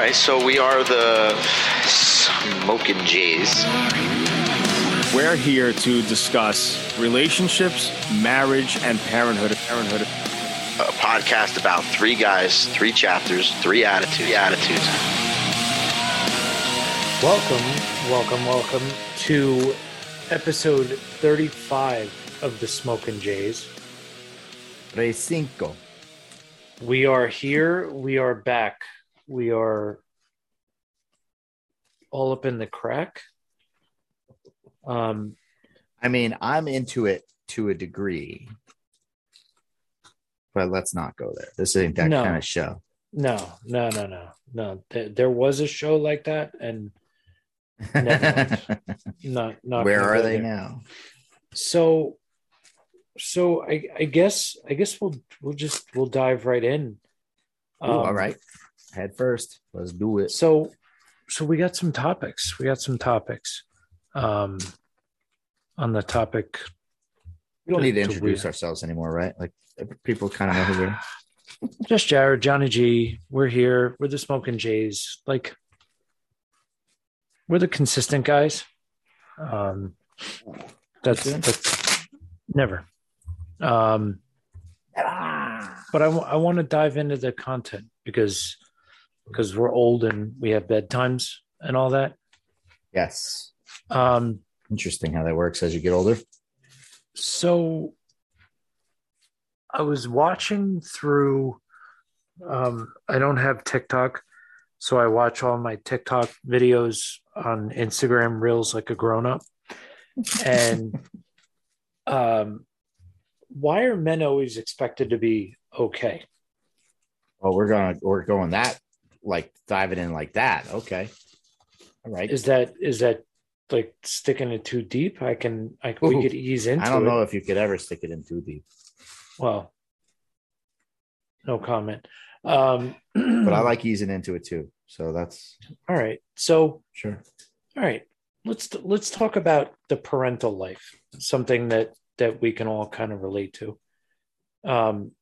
right, so we are the Smoking Jays. We're here to discuss relationships, marriage, and parenthood. Parenthood. A podcast about three guys, three chapters, three attitudes. Attitudes. Welcome, welcome, welcome to episode 35 of the Smoking Jays. Tres cinco. We are here. We are back. We are all up in the crack. Um, I mean, I'm into it to a degree, but let's not go there. This ain't that No. kind of show. no, no, no, no, no. There, there was a show like that, and not not. Where are they there. now? So, so I, I guess I guess we'll we'll just we'll dive right in. Ooh, Um, all right, head first. Let's do it. So, so we got some topics. We got some topics. Um, on the topic, We don't need to to introduce we- ourselves anymore, right? Like people kind of know who we are. just Jared, Johnny G. We're here. We're the Smoking Jays. Like, we're the consistent guys. Um, that's, that's never. Um, but I, w- I want to dive into the content because because we're old and we have bedtimes and all that. Yes. Um, Interesting how that works as you get older. so I was watching through. Um, I don't have TikTok, so I watch all my TikTok videos on Instagram Reels like a grown up. And um, why are men always expected to be okay? Well, we're gonna we're going that like diving in like that. Okay. All right. Is that is that like sticking it too deep? I can I we could ease into I don't it. know if you could ever stick it in too deep, Well, no comment. Um, but I like easing into it too. So that's All right. So, sure. all right. Let's let's talk about the parental life. Something that that we can all kind of relate to. Um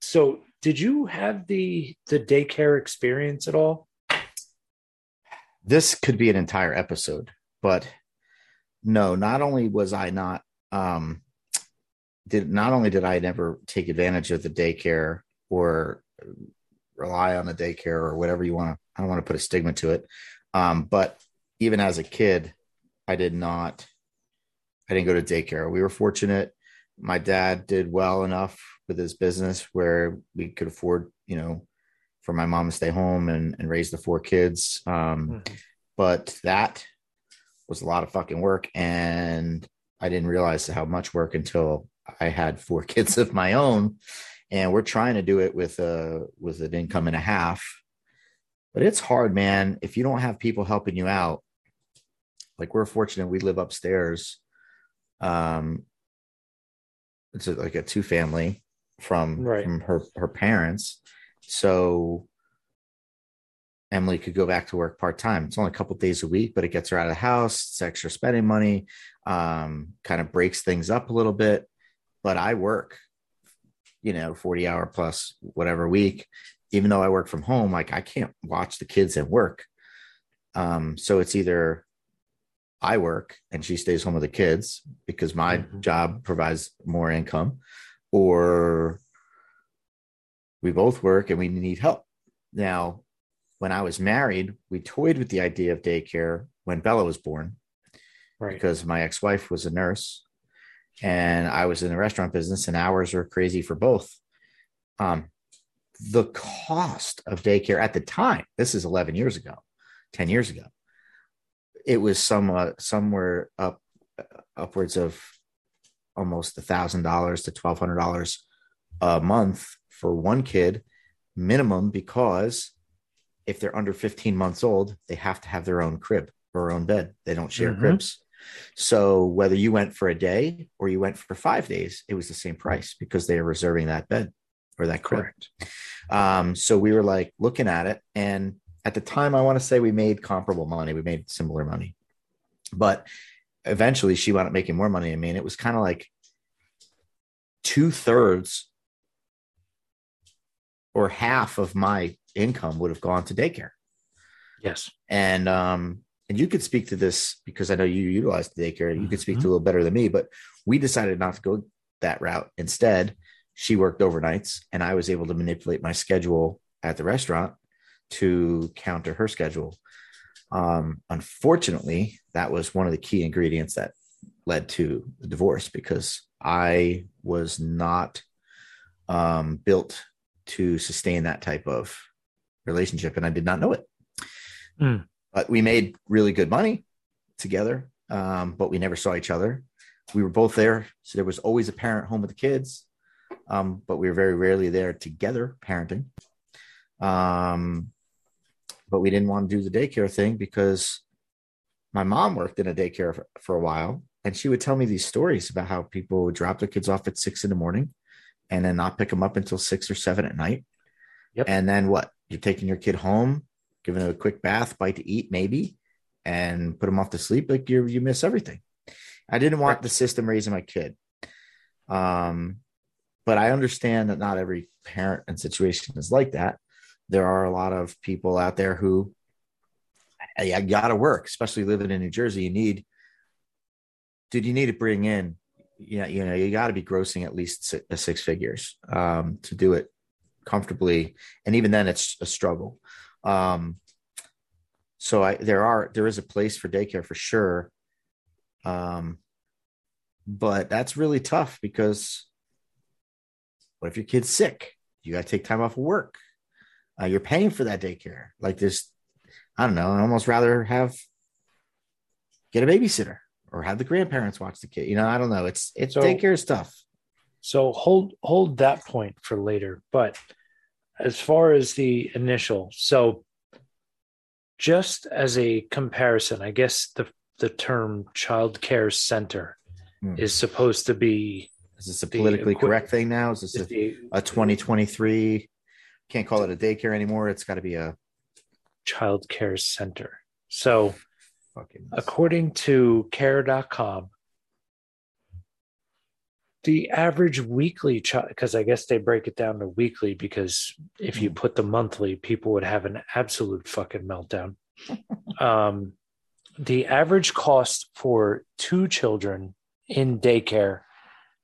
so did you have the the daycare experience at all? this could be an entire episode but no not only was i not um did not only did i never take advantage of the daycare or rely on the daycare or whatever you want to i don't want to put a stigma to it um but even as a kid i did not i didn't go to daycare we were fortunate my dad did well enough with his business where we could afford you know for my mom to stay home and, and raise the four kids. Um but that was a lot of fucking work and i didn't realize how much work until i had four kids of my own. And we're trying to do it with a with an income and a half. But it's hard man. If you don't have people helping you out like we're fortunate we live upstairs. Um it's like a two family from Right. from her her parents so Emily could go back to work part time. It's only a couple days a week, but it gets her out of the house. It's extra spending money, um, kind of breaks things up a little bit. But I work, you know, 40 hour plus whatever week. Even though I work from home, like I can't watch the kids at work. Um, so it's either I work and she stays home with the kids because my Mhm. job provides more income, or we both work and we need help. Now, when I was married, we toyed with the idea of daycare when Bella was born Right. because my ex wife was a nurse and I was in the restaurant business, and hours were crazy for both. Um, the cost of daycare at the time, this is 11 years ago, 10 years ago, it was somewhat somewhere up upwards of almost a thousand dollars to twelve hundred dollars a month for one kid minimum because if they're under 15 months old they have to have their own crib or own bed they don't share Mhm. cribs so whether you went for a day or you went for five days it was the same price because they are reserving that bed or that crib Correct. um, so we were like looking at it, and at the time, I want to say we made comparable money. We made similar money, but eventually she wound up making more money than me, and it was kind of like two thirds or half of my income would have gone to daycare. Yes. And um, and you could speak to this because I know you utilized the daycare. You could speak to it a little better than me, but we decided not to go that route. Instead, she worked overnights, and I was able to manipulate my schedule at the restaurant to counter her schedule. Um, unfortunately, that was one of the key ingredients that led to the divorce because I was not um, built to sustain that type of relationship, and I did not know it. Mm. But we made really good money together, um, but we never saw each other. We were both there, so there was always a parent home with the kids, um, but we were very rarely there together parenting. Um, but we didn't want to do the daycare thing because my mom worked in a daycare for, for a while, and she would tell me these stories about how people would drop their kids off at six in the morning and then not pick them up until six or seven at night. Yep. And then what? You're taking your kid home, giving it a quick bath, bite to eat, maybe, and put them off to sleep. Like you, you miss everything. I didn't want Right. the system raising my kid. Um, but I understand that not every parent and situation is like that. There are a lot of people out there who, I, gotta work, especially living in New Jersey. You need, dude, you need to bring in, you know, you know, you got to be grossing at least six, six figures um, to do it comfortably, and even then, it's a struggle. Um, so I, there are, there is a place for daycare for sure. Um, but that's really tough because what if your kid's sick? You got to take time off of work. Uh, you're paying for that daycare. Like this, I don't know. I'd almost rather have get a babysitter or have the grandparents watch the kid. You know, I don't know. It's it's So- daycare stuff. So hold hold that point for later. But as far as the initial, so just as a comparison, I guess the the term child care center Hmm. is supposed to be Is this a politically equi- correct thing now? Is this a, a 2023? Can't call it a daycare anymore. It's got to be a child care center. So fucking. according to care.com the average weekly child because i guess they break it down to weekly because if you put the monthly people would have an absolute fucking meltdown um, the average cost for two children in daycare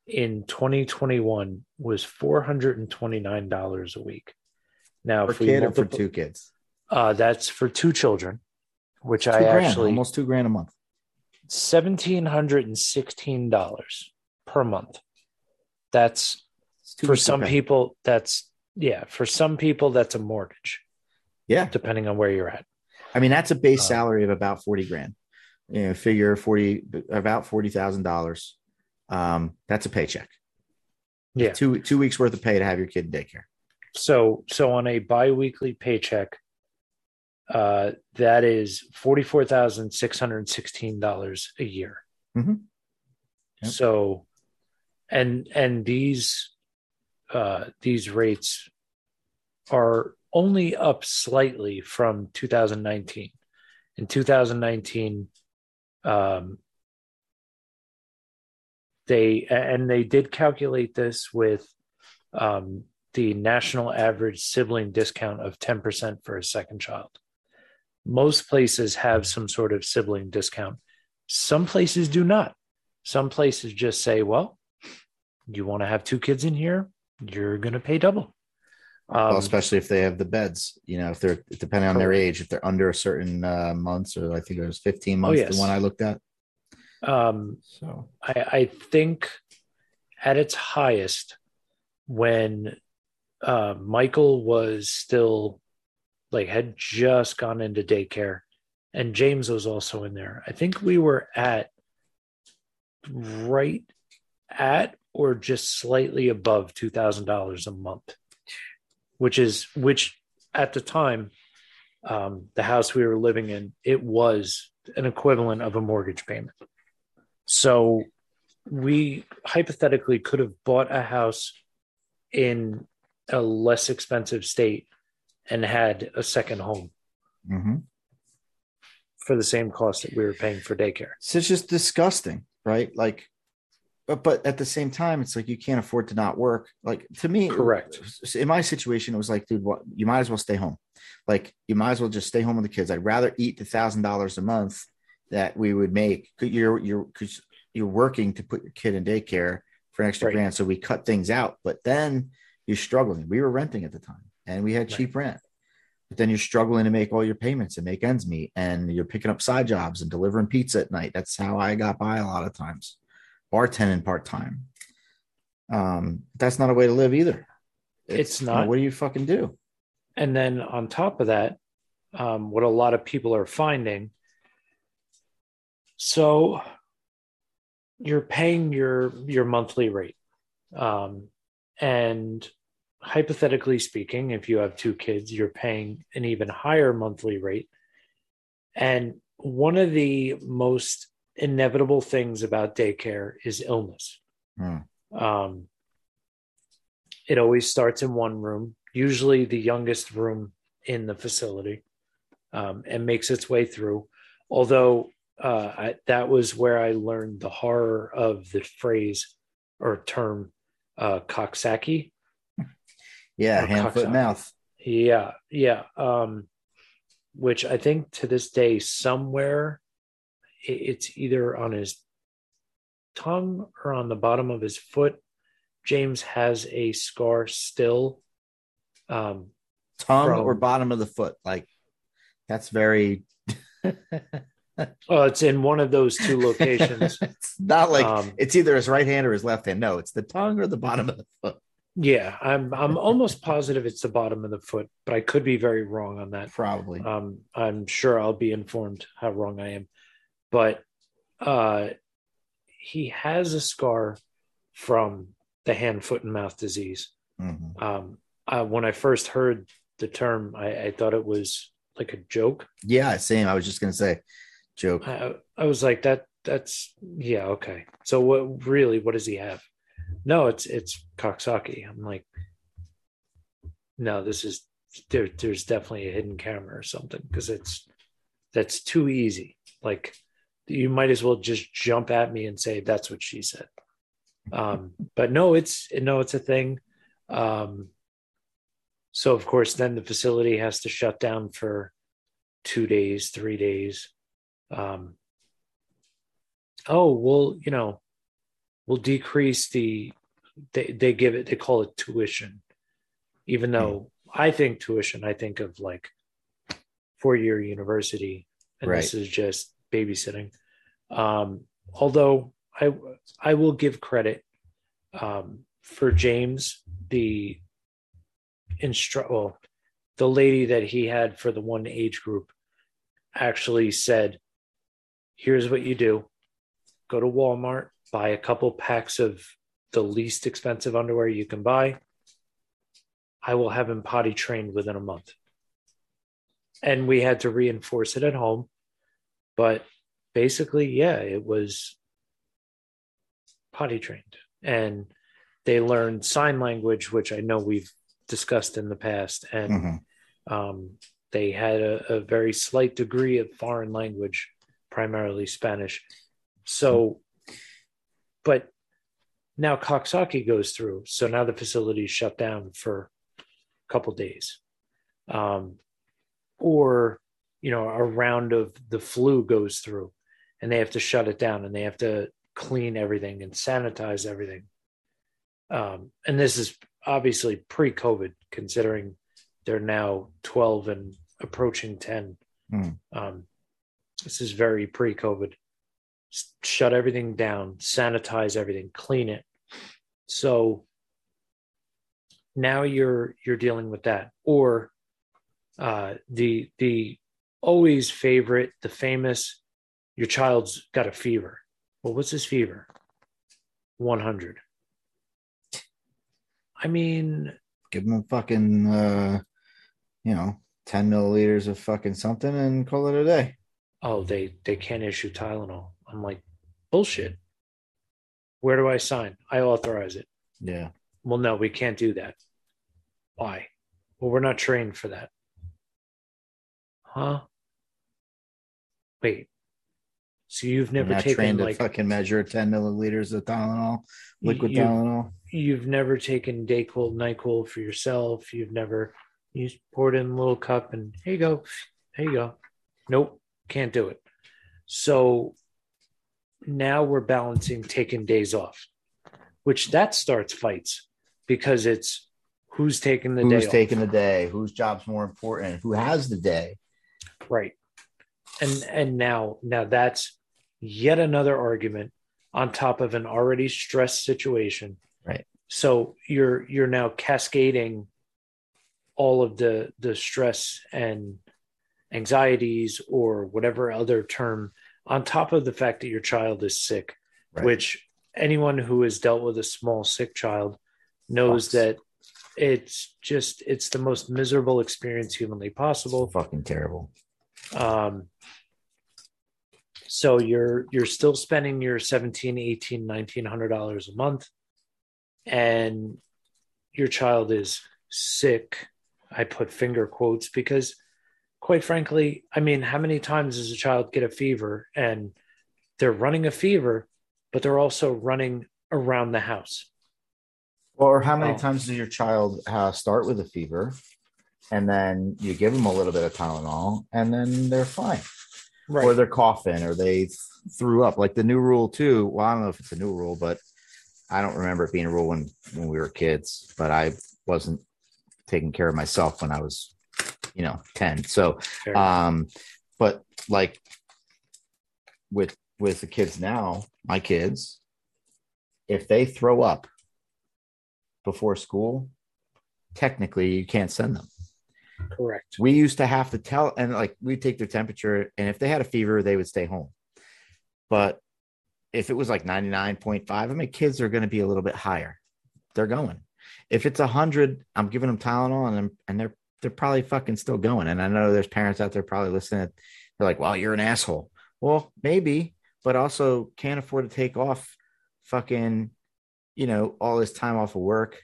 in 2021 was $429 a week now per if we kid or for two kids? uh, that's for two children which Two i grand, actually almost two grand a month. seventeen hundred and sixteen dollars per month. That's for some pay. people. That's yeah. For some people, that's a mortgage, Yeah, depending on where you're at. I mean that's a base Uh, salary of about forty grand. You know, figure forty about forty thousand dollars. Um, that's a paycheck. Yeah. two two weeks worth of pay to have your kid in daycare. So so on a biweekly paycheck, uh, that is forty four thousand six hundred sixteen dollars a year. Mhm. Yep. So, and and these uh, these rates are only up slightly from 2019. In 2019, um, they and they did calculate this with um, the national average sibling discount of 10% for a second child. Most places have some sort of sibling discount. Some places do not. Some places just say, well, you want to have two kids in here, you're going to pay double. Um, well, especially if they have the beds. You know, if they're depending on their age, if they're under a certain uh, months, or I think it was 15 months, yes. the one I looked at. um, So I, I think at its highest when uh, Michael was still like had just gone into daycare and James was also in there. I think we were at right at or just slightly above two thousand dollars a month, which is which at the time um, the house we were living in it was an equivalent of a mortgage payment. So we hypothetically could have bought a house in a less expensive state and had a second home mhm. for the same cost that we were paying for daycare. So it's just disgusting, right? Like but but at the same time, it's like you can't afford to not work. Like to me, Correct. In my situation, it was like, dude, what you might as well stay home. Like you might as well just stay home with the kids. I'd rather eat the thousand dollars a month that we would make. You're you're because you're working to put your kid in daycare for an extra Right. grant. So we cut things out. But then you're struggling. We were renting at the time, and we had Right. cheap rent. But then you're struggling to make all your payments and make ends meet, and you're picking up side jobs and delivering pizza at night. That's how I got by a lot of times, bartending part time. Um, that's not a way to live either. It's you know, not. what do you fucking do? And then on top of that, um, what a lot of people are finding. So you're paying your your monthly rate, um, and hypothetically speaking, if you have two kids, you're paying an even higher monthly rate. And one of the most inevitable things about daycare is illness. Hmm. Um, it always starts in one room, usually the youngest room in the facility, um, and makes its way through. Although uh, I, that was where I learned the horror of the phrase or term uh, coxsackie. Yeah, hand, foot, mouth. Yeah, yeah. Um, which I think to this day, somewhere it's either on his tongue or on the bottom of his foot. James has a scar still. Um, Tongue From- or bottom of the foot. Like that's very. oh, it's in one of those two locations. it's not like Um, it's either his right hand or his left hand. No, it's the tongue or the bottom of the foot. Yeah, I'm I'm almost positive it's the bottom of the foot, but I could be very wrong on that. Probably. um, I'm sure I'll be informed how wrong I am. But uh, he has a scar from the hand, foot, and mouth disease. Mhm. Um, I, when I first heard the term, I, I thought it was like a joke. Yeah, same. I was just gonna say, joke. I, I was like, that. That's yeah, okay. So what really? What does he have? No, it's it's Coxsackie. I'm like, no, this is there. There's definitely a hidden camera or something because it's that's too easy. Like you might as well just jump at me and say that's what she said. Um, but no, it's no, it's a thing. Um, so of course, then the facility has to shut down for two days, three days. Um, oh well, you know, we'll decrease the. They they give it. They call it tuition, even though I think tuition. I think of like four year university, and this is just babysitting. Um, although I I will give credit um, for James the instru well the lady that he had for the one age group actually said here's what you do go to Walmart buy a couple packs of the least expensive underwear you can buy. I will have him potty trained within a month. And we had to reinforce it at home. But basically yeah it was potty trained. And they learned sign language which i know we've discussed in the past. And Mhm. um, they had a, a very slight degree of foreign language primarily spanish. So but now coxsackie goes through so now the facility is shut down for a couple days. Um, or you know a round of the flu goes through and they have to shut it down and they have to clean everything and sanitize everything. Um, and this is obviously pre-covid considering they're now 12 and approaching 10 Hmm. um, this is very pre-covid shut everything down sanitize everything clean it. So now you're you're dealing with that. Or uh, the the always favorite the famous your child's got a fever. Well what's his fever? 100 i mean Give them a fucking, uh, you know, ten milliliters of fucking something and call it a day. oh they they can't issue tylenol i'm like bullshit where do i sign i authorize it Yeah. well no we can't do that why well we're not trained for that huh wait So you've never taken trained like to fucking measure 10 milliliters of Tylenol, liquid You- Tylenol. you've never taken Dayquil, Nyquil for yourself. You've never you just poured in a little cup and here you go, here you go. Nope, can't do it. So now we're balancing taking days off, which that starts fights because it's who's taking the Who's day who's taking the day? Whose job's more important? Who has the day? Right. And and now now that's yet another argument on top of an already stressed situation. Right. So you're you're now cascading all of the the stress and anxieties or whatever other term on top of the fact that your child is sick Right. which anyone who has dealt with a small sick child knows Sucks. that it's just it's the most miserable experience humanly possible Fucking terrible. um, so you're you're still spending your 17 18 1900 dollars a month and your child is sick i put finger quotes because quite frankly i mean how many times does a child get a fever and they're running a fever but they're also running around the house Or how many Oh. times does your child uh, start with a fever and then you give them a little bit of Tylenol and then they're fine? Or they're coughing or they threw up. Like the new rule, too. Well, I don't know if it's a new rule, but I don't remember it being a rule when, when we were kids, but I wasn't taking care of myself when I was, you know, 10. So, Fair. um, but like with with the kids now, my kids, if they throw up before school, technically you can't send them. correct We used to have to tell, and like we take their temperature, and if they had a fever, they would stay home. But if it was like 99.5, I mean, kids are going to be a little bit higher. They're going. If it's 100, I'm giving them Tylenol, and, and they're they're probably fucking still going. And I know there's parents out there probably listening. They're like, well, you're an asshole. Well, maybe, but also can't afford to take off fucking, you know, all this time off of work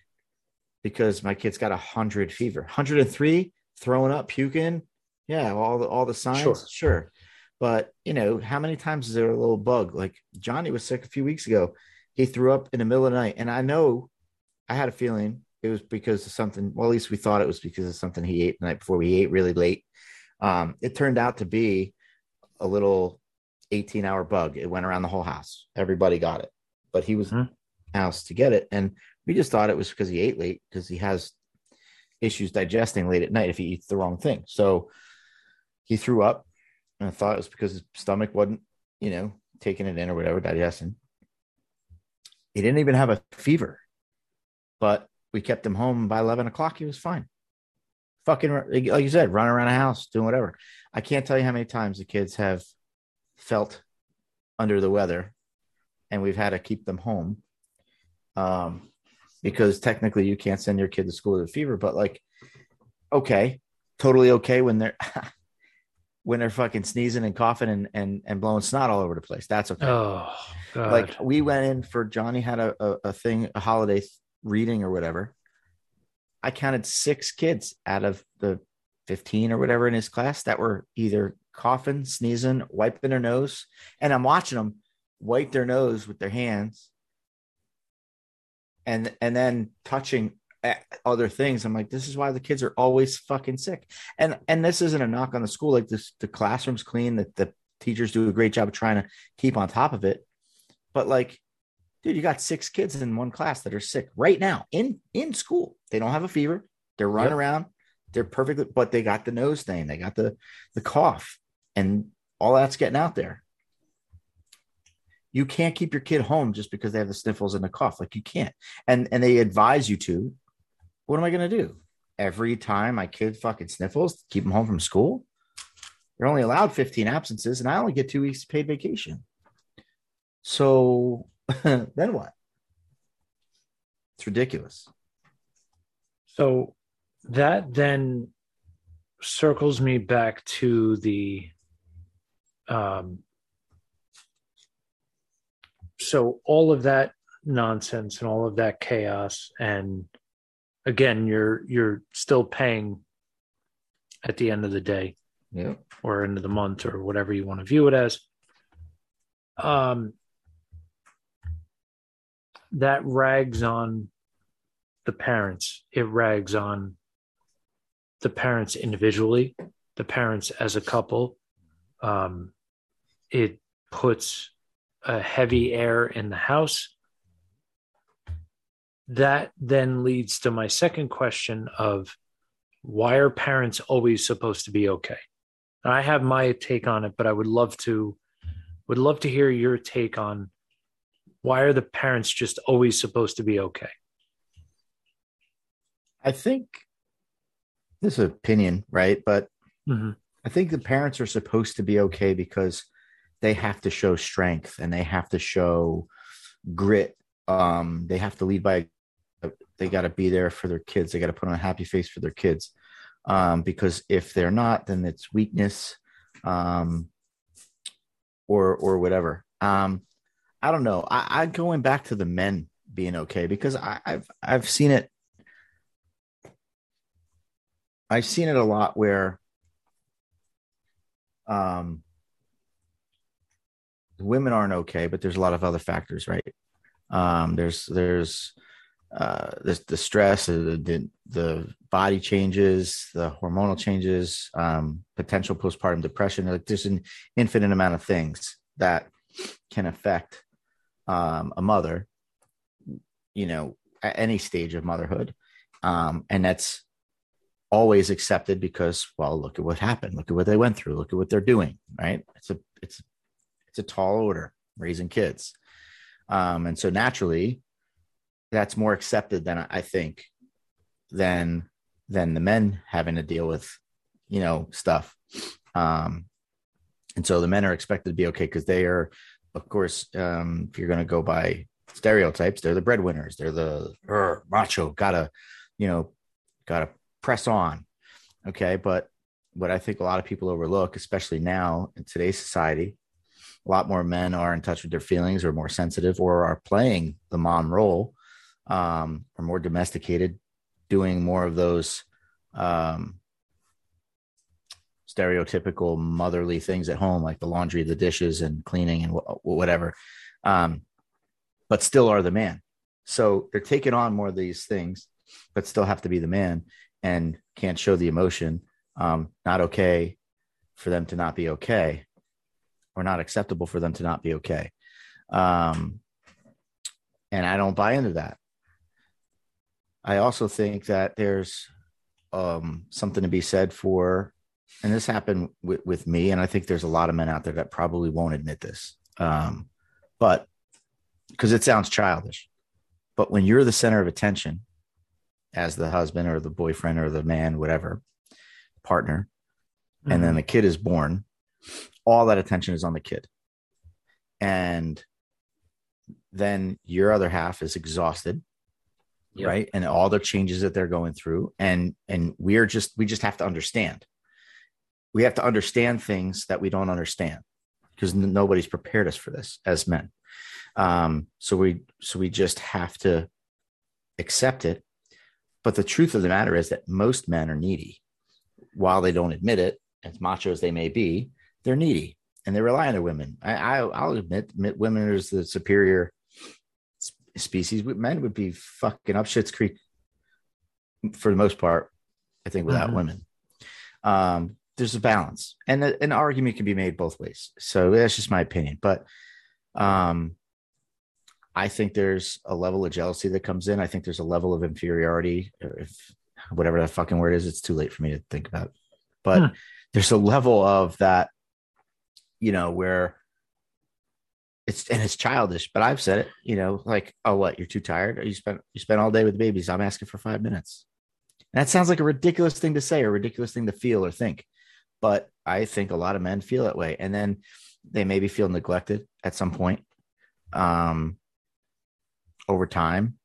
because my kid's got a hundred fever, 103, throwing up, puking. Yeah, all the all the signs. Sure. sure. But you know, how many times is there a little bug? Like Johnny was sick a few weeks ago. He threw up in the middle of the night. And I know I had a feeling it was because of something. Well, at least we thought it was because of something he ate the night before. We ate really late. Um, it turned out to be a little 18 hour bug. It went around the whole house. Everybody got it, but he was Mhm. house to get it. And we just thought it was because he ate late because he has issues digesting late at night if he eats the wrong thing. So he threw up and I thought it was because his stomach wasn't, you know, taking it in or whatever, digesting. He didn't even have a fever, but we kept him home by 11 o'clock. He was fine. Fucking, like you said, running around a house, doing whatever. I can't tell you how many times the kids have felt under the weather and we've had to keep them home. Um, because technically you can't send your kid to school with a fever, but like, okay, totally okay when they're when they're fucking sneezing and coughing and and, and blowing snot all over the place. That's okay. oh god like we went in for Johnny had a, a, a thing, a holiday reading or whatever. I counted six kids out of the 15 or whatever in his class that were either coughing, sneezing, wiping their nose. And I'm watching them wipe their nose with their hands and and then touching other things. I'm like, this is why the kids are always fucking sick. And and this isn't a knock on the school. Like this, the classroom's clean, that the teachers do a great job of trying to keep on top of it. But like, dude, you got six kids in one class that are sick right now in in school. They don't have a fever. They're running Yep. around. They're perfectly, but they got the nose thing. They got the the cough, and all that's getting out there. You can't keep your kid home just because they have the sniffles and the cough. Like you can't. And and they advise you to. What am I going to do? Every time my kid fucking sniffles, keep them home from school. You're only allowed 15 absences, and I only get two weeks paid vacation. So then what? It's ridiculous. So that then circles me back to the um so all of that nonsense and all of that chaos and again you're you're still paying at the end of the day Yeah. or end of the month or whatever you want to view it as um, that rags on the parents. It rags on the parents individually, the parents as a couple. Um, it puts a heavy air in the house. That then leads to my second question of why are parents always supposed to be okay? I have my take on it, but I would love to would love to hear your take on why are the parents just always supposed to be okay? I think this is opinion, right? But mm-hmm. I think the parents are supposed to be okay because they have to show strength and they have to show grit. Um, they have to lead by. They got to be there for their kids. They got to put on a happy face for their kids. Um, because if they're not, then it's weakness, um, or or whatever. Um, I don't know. I, I going back to the men being okay because I, I've I've seen it. I've seen it a lot where um women aren't okay, but there's a lot of other factors, right? Um, there's there's uh, the, the stress, the, the, the body changes, the hormonal changes, um, potential postpartum depression. Like there's an infinite amount of things that can affect um, a mother, you know, at any stage of motherhood. Um, and that's always accepted because, well, look at what happened. Look at what they went through. Look at what they're doing. Right. It's a, it's, it's a tall order raising kids. Um, and so naturally that's more accepted than I think than, than the men having to deal with, you know, stuff. Um, and so the men are expected to be okay because they are of course, um, if you're going to go by stereotypes, they're the breadwinners. They're the er, macho, gotta, you know, gotta press on. Okay. But what I think a lot of people overlook, especially now in today's society, a lot more men are in touch with their feelings or more sensitive or are playing the mom role um, or more domesticated, doing more of those um, stereotypical motherly things at home, like the laundry, the dishes, and cleaning and whatever, um, but still are the man. So they're taking on more of these things, but still have to be the man and can't show the emotion. Um, not okay for them to not be okay, or not acceptable for them to not be okay. Um, and I don't buy into that. I also think that there's um, something to be said for and this happened with, with me, and I think there's a lot of men out there that probably won't admit this, um, but because it sounds childish. But when you're the center of attention, as the husband or the boyfriend or the man, whatever partner, mm-hmm. and then mm-hmm. the kid is born, all that attention is on the kid, and then your other half is exhausted yep. right and all the changes that they're going through and and we're just we just have to understand we have to understand things that we don't understand because nobody's prepared us for this as men. Um, so we so we just have to accept it. But the truth of the matter is that most men are needy. While they don't admit it, as macho as they may be, they're needy and they rely on their women. I, I will admit, admit women is the superior species. Men would be fucking up shit's creek for the most part. I think without mm-hmm. women. Um, there's a balance and an argument can be made both ways. So that's just my opinion. But um i think there's a level of jealousy that comes in. I think there's a level of inferiority if whatever that fucking word is it's too late for me to think about. But hmm. there's a level of that you know where it's and it's childish but i've said it you know like oh what you're too tired? You spent you spent all day with the babies. I'm asking for five minutes. And that sounds like a ridiculous thing to say or a ridiculous thing to feel or think but I think a lot of men feel that way. And then they maybe feel neglected at some point um, over time.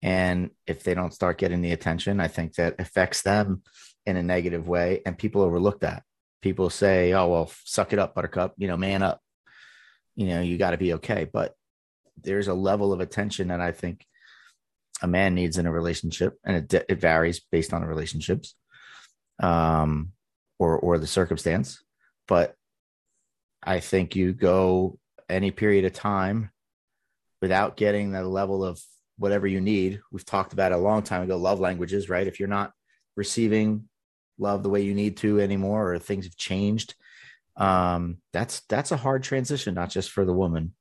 And if they don't start getting the attention, I think that affects them in a negative way. And people overlook that. People say, oh, well, suck it up, buttercup, you know, man up. You know, you got to be okay. But there's a level of attention that I think a man needs in a relationship, and it, it varies based on the relationships. Um, or or the circumstance but i think you go any period of time without getting the level of whatever you need. We've talked about it a long time ago love languages, right? If you're not receiving love the way you need to anymore or things have changed, um, that's that's a hard transition, not just for the woman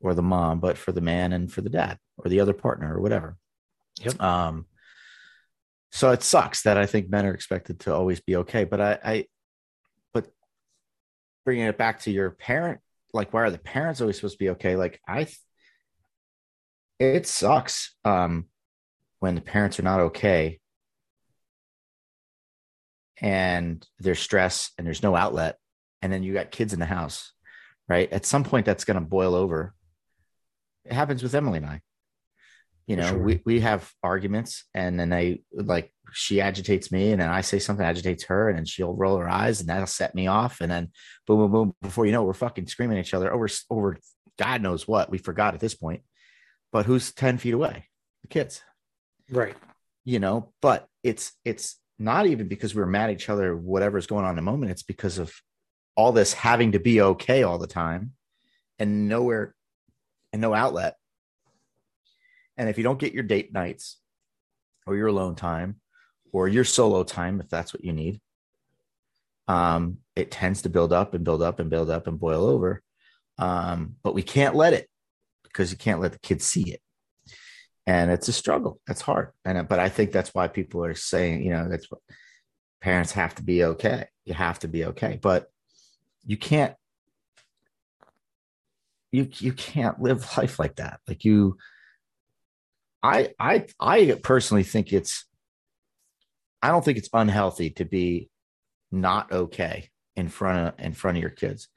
or the mom, but for the man and for the dad or the other partner or whatever. Yep. Um, so it sucks that I think men are expected to always be okay, but I, I but bringing it back to your parent, like why are the parents always supposed to be okay? Like I, it sucks um, when the parents are not okay. And there's stress and there's no outlet and then you got kids in the house right? At some point that's going to boil over. It happens with emily and i you know Sure. we, we have arguments and then they like she agitates me and then i say something agitates her and then she'll roll her eyes and that'll set me off and then boom boom boom. Before you know it, we're fucking screaming at each other over over god knows what. We forgot at this point but who's 10 feet away? The kids. Right. you know but it's it's not even because we're mad at each other whatever's going on in the moment. It's because of all this having to be okay all the time and nowhere and no outlet and if you don't get your date nights or your alone time or your solo time if that's what you need um it tends to build up and build up and build up and boil over. Um but we can't let it because you can't let the kids see it. And it's a struggle. It's hard. And but i think that's why people are saying you know that's what parents have to be okay. You have to be okay. But you can't you you can't live life like that. Like you i i i personally think it's i don't think it's unhealthy to be not okay in front of in front of your kids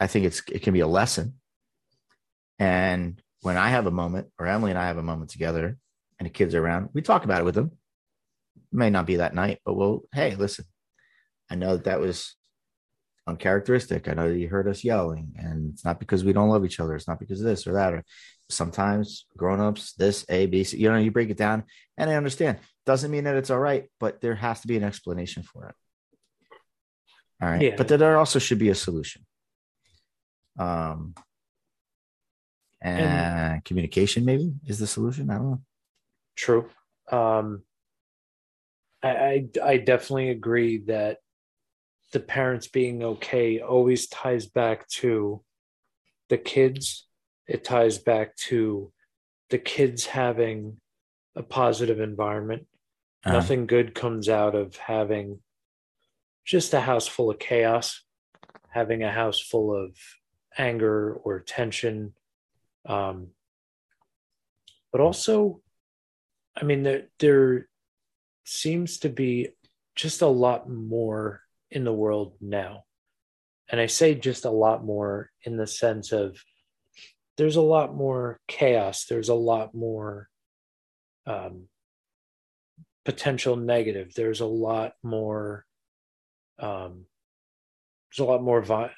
i think it's it can be a lesson and when I have a moment, or Emily and I have a moment together, and the kids are around, we talk about it with them. It may not be that night, but we'll, hey, listen, I know that that was uncharacteristic. I know that you heard us yelling, and it's not because we don't love each other. It's not because of this or that. Or sometimes grown-ups, this, A, B, C, you know, you break it down, and I understand. Doesn't mean that it's all right, but there has to be an explanation for it. All right. Yeah. But there also should be a solution. Um, and, And- communication maybe is the solution. I don't know. True. Um, I, I I definitely agree that the parents being okay always ties back to the kids. It ties back to the kids having a positive environment. Uh, Nothing good comes out of having just a house full of chaos, having a house full of anger or tension. Um, but also, I mean, there, there seems to be just a lot more in the world now. And I say just a lot more in the sense of there's a lot more chaos, there's a lot more um, potential negative, there's a lot more. Um, there's a lot more vi-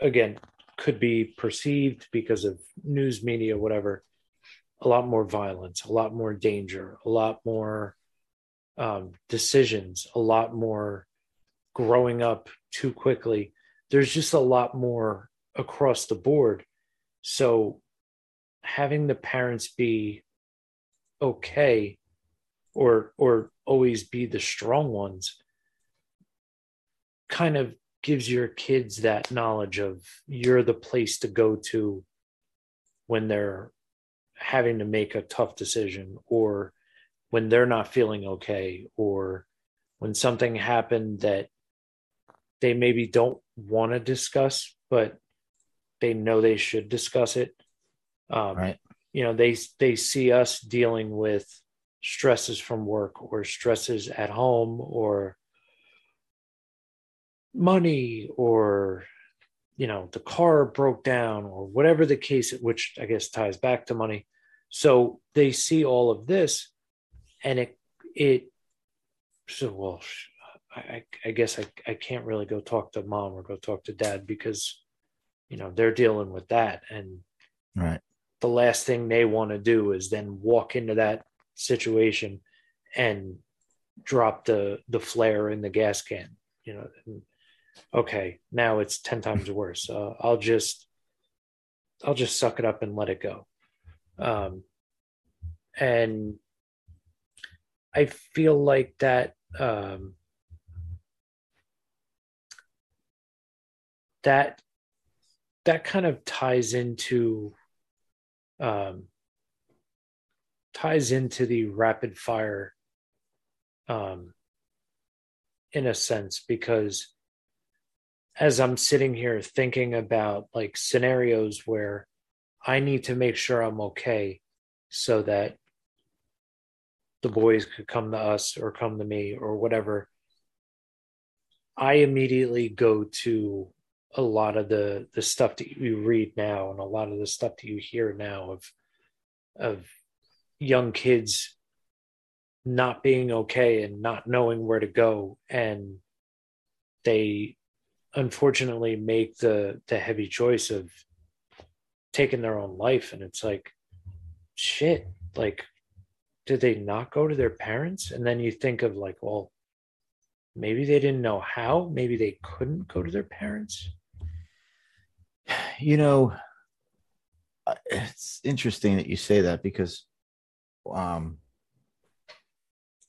again could be perceived because of news media whatever. A lot more violence a lot more danger a lot more um, decisions a lot more growing up too quickly. There's just a lot more across the board so having the parents be okay or or always be the strong ones kind of gives your kids that knowledge of you're the place to go to when they're having to make a tough decision or when they're not feeling okay or when something happened that they maybe don't want to discuss but they know they should discuss it um, Right. you know they they see us dealing with stresses from work or stresses at home or money or you know the car broke down or whatever the case which i guess ties back to money so they see all of this and it it so well i i guess i, I can't really go talk to mom or go talk to dad because you know they're dealing with that and Right. the last thing they want to do is then walk into that situation and drop the the flare in the gas can you know and, okay now it's 10 times worse uh, i'll just I'll just suck it up and let it go. Um, and I feel like that um, that that kind of ties into um, ties into the rapid fire um, in a sense because as I'm sitting here thinking about like scenarios where I need to make sure I'm okay so that the boys could come to us or come to me or whatever, I immediately go to a lot of the the stuff that you read now and a lot of the stuff that you hear now of of young kids not being okay and not knowing where to go. And they unfortunately make the the heavy choice of taking their own life. And it's like shit like did they not go to their parents? And then you think of like well maybe they didn't know how. Maybe they couldn't go to their parents you know it's interesting that you say that because um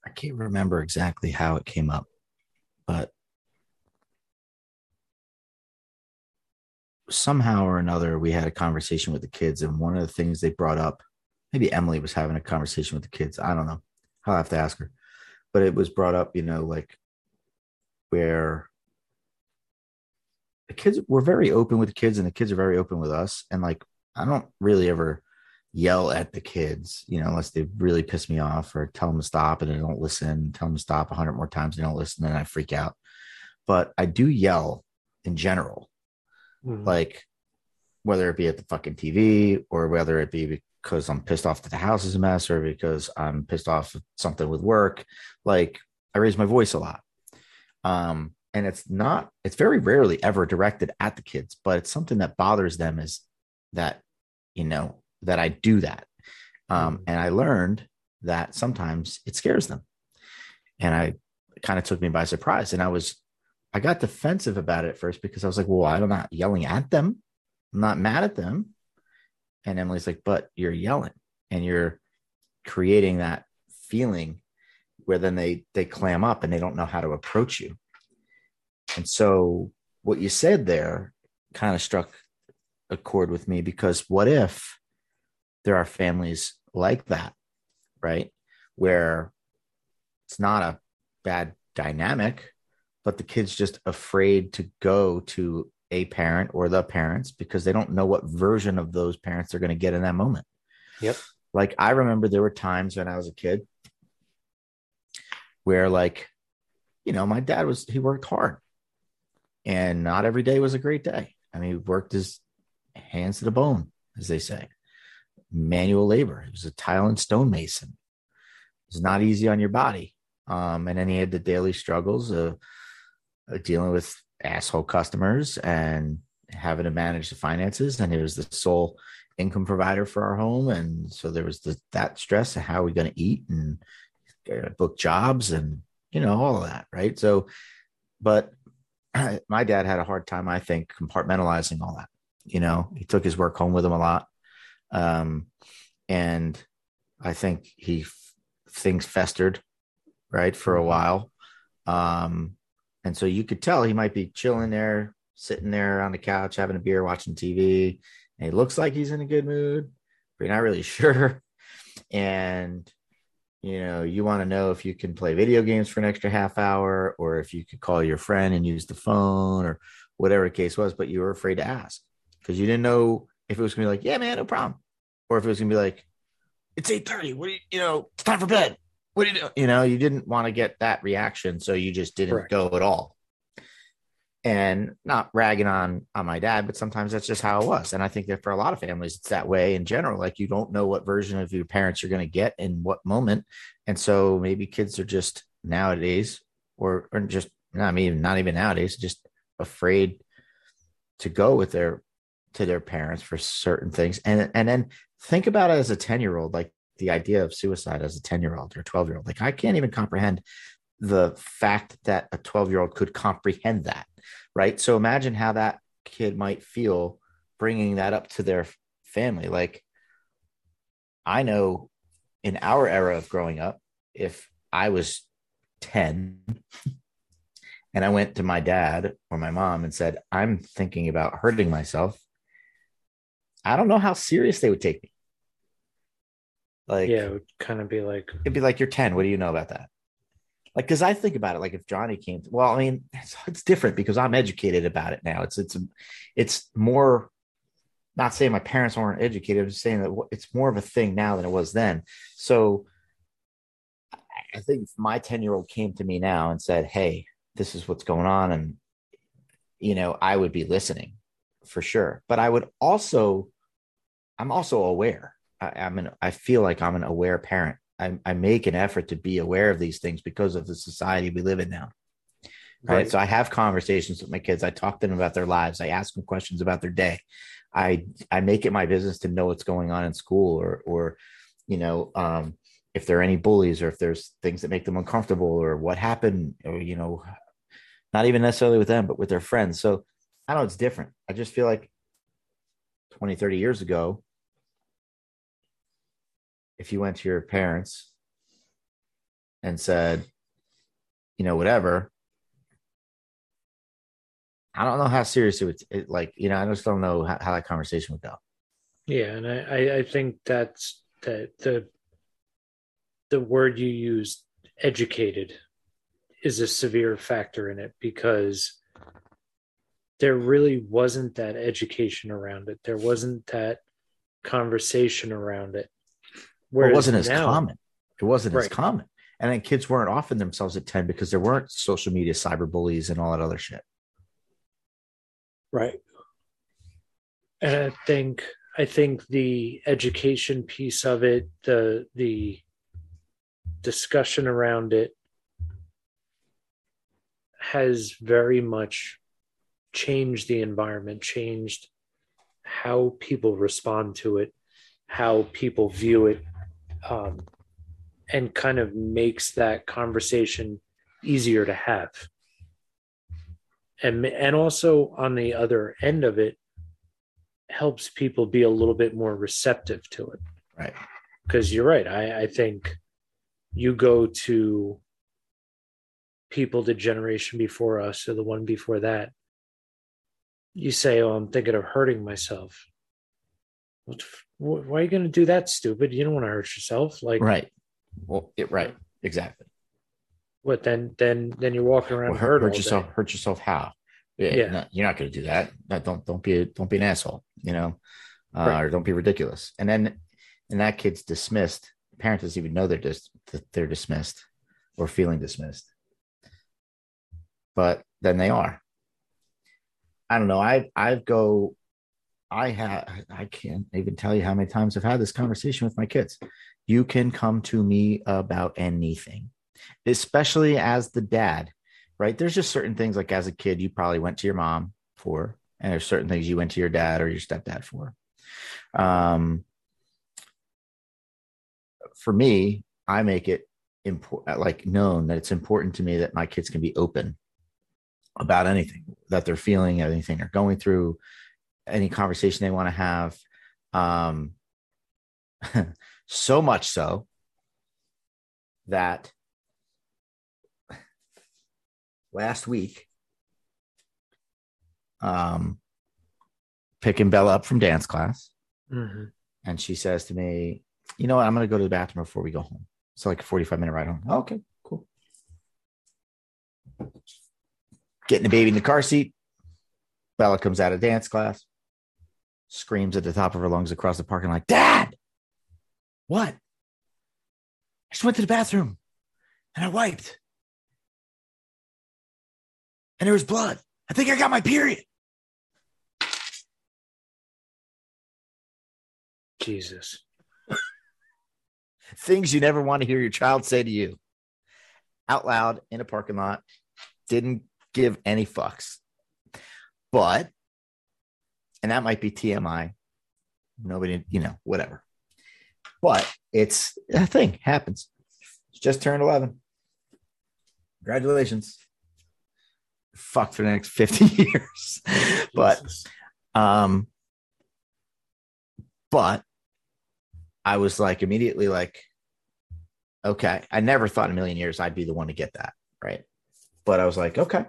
i can't remember exactly how it came up but somehow or another we had a conversation with the kids and one of the things they brought up maybe emily was having a conversation with the kids i don't know. I'll have to ask her. But it was brought up you know like where the kids we're very open with the kids and the kids are very open with us. And like i don't really ever yell at the kids you know unless they really piss me off or tell them to stop and they don't listen tell them to stop a hundred more times and they don't listen and i freak out. But i do yell in general mm-hmm. like whether it be at the fucking tv or whether it be because i'm pissed off that the house is a mess or because i'm pissed off something with work like i raise my voice a lot. Um and it's not it's very rarely ever directed at the kids but it's something that bothers them is that you know that i do that. Um, mm-hmm. and i learned that sometimes it scares them. And i kind of took me by surprise and i was i got defensive about it at first because i was like well i'm not yelling at them. I'm not mad at them. And emily's like but you're yelling and you're creating that feeling where then they they clam up and they don't know how to approach you and so what you said there kind of struck a chord with me because what if there are families like that, right? Where it's not a bad dynamic, but the kid's just afraid to go to a parent or the parents because they don't know what version of those parents they're going to get in that moment. Yep. Like I remember there were times when I was a kid where like you know my dad was he worked hard and not every day was a great day. I mean, he worked his hands to the bone, as they say. Manual labor. He was a tile and stonemason. It's not easy on your body. Um, and then he had the daily struggles of, of dealing with asshole customers and having to manage the finances. And he was the sole income provider for our home. And so there was the, that stress of how are we going to eat and book jobs and, you know, all of that. Right. So, but my dad had a hard time, I think, compartmentalizing all that. You know, he took his work home with him a lot. Um, and I think he things festered right for a mm-hmm. while. Um, and so you could tell he might be chilling there, sitting there on the couch, having a beer, watching TV. And he looks like he's in a good mood, but you're not really sure. And you know you want to know if you can play video games for an extra half hour or if you could call your friend and use the phone or whatever the case was but you were afraid to ask because you didn't know if it was going to be like yeah man no problem or if it was going to be like it's 8.30 what do you you know it's time for bed what do you do you know you didn't want to get that reaction so you just didn't Correct. go at all and not ragging on on my dad but sometimes that's just how it was. And i think that for a lot of families it's that way in general. Like you don't know what version of your parents you're going to get in what moment. And so maybe kids are just nowadays or or just i mean not even nowadays just afraid to go with their to their parents for certain things. And and then think about it as a 10 year old like the idea of suicide as a 10 year old or 12 year old like i can't even comprehend the fact that a 12 year old could comprehend that right so imagine how that kid might feel bringing that up to their family. Like I know in our era of growing up, if I was 10 and I went to my dad or my mom and said, I'm thinking about hurting myself, I don't know how serious they would take me. Like, yeah, it would kind of be like, it'd be like, You're 10. What do you know about that? Like, because I think about it, like if Johnny came, to, well, I mean, it's, it's different because I'm educated about it now. It's, it's, it's more, not saying my parents weren't educated, I'm just saying that it's more of a thing now than it was then. So I think if my 10 year old came to me now and said, Hey, this is what's going on. And, you know, I would be listening for sure. But I would also, I'm also aware. I, I'm an, I feel like I'm an aware parent. I, I make an effort to be aware of these things because of the society we live in now. Right. right. So I have conversations with my kids. I talk to them about their lives. I ask them questions about their day. I I make it my business to know what's going on in school or or you know um, if there are any bullies or if there's things that make them uncomfortable or what happened or you know not even necessarily with them but with their friends so i know it's different i just feel like 20 30 years ago if you went to your parents and said you know whatever i don't know how serious it would it, like you know i just don't know how, how that conversation would go yeah and i i think that's that the the word you used, educated, is a severe factor in it because there really wasn't that education around it. There wasn't that conversation around it. Whereas it wasn't as now, common. It wasn't right. as common. And then kids weren't offering themselves at 10 because there weren't social media cyber bullies and all that other shit. Right. And I think I think the education piece of it, the the discussion around it has very much changed the environment, changed how people respond to it, how people view it, um, and kind of makes that conversation easier to have. And, and also on the other end of it, helps people be a little bit more receptive to it. Right. Because you're right. I, I think you go to people the generation before us or the one before that you say oh i'm thinking of hurting myself why are you going to do that stupid? You don't want to hurt yourself like right. Well it, right. Exactly. What then then then you're walking around well, hurt, hurt yourself hurt yourself how? Yeah, yeah. No, you're not going to do that. Don't don't be a, don't be an asshole you know uh, right. or don't be ridiculous. And then and that kid's dismissed. Parent doesn't even know they're just that they're dismissed or feeling dismissed. But then they are. I don't know. I i go i have i can't even tell you how many times i've had this conversation with my kids. You can come to me about anything especially as the dad right? There's just certain things like as a kid you probably went to your mom for and there's certain things you went to your dad or your stepdad for. Um for me, I make it important, like known that it's important to me that my kids can be open about anything that they're feeling, anything they're going through, any conversation they want to have. Um, so much so that last week, um, picking Bella up from dance class, mm-hmm. and she says to me, you know what? I'm going to go to the bathroom before we go home. So like a 45 minute ride home. Oh, okay, cool. Getting the baby in the car seat. Bella comes out of dance class, screams at the top of her lungs across the parking lot, Dad, what? I just went to the bathroom and I wiped. And there was blood. I think I got my period. Jesus things you never want to hear your child say to you out loud in a parking lot. Didn't give any fucks. But, and that might be TMI. Nobody, you know, whatever. But it's a thing, happens. just turned 11. Congratulations. Fuck for the next 50 years. but, um, But I was like immediately like, okay. I never thought in a million years I'd be the one to get that. Right. But I was like, okay,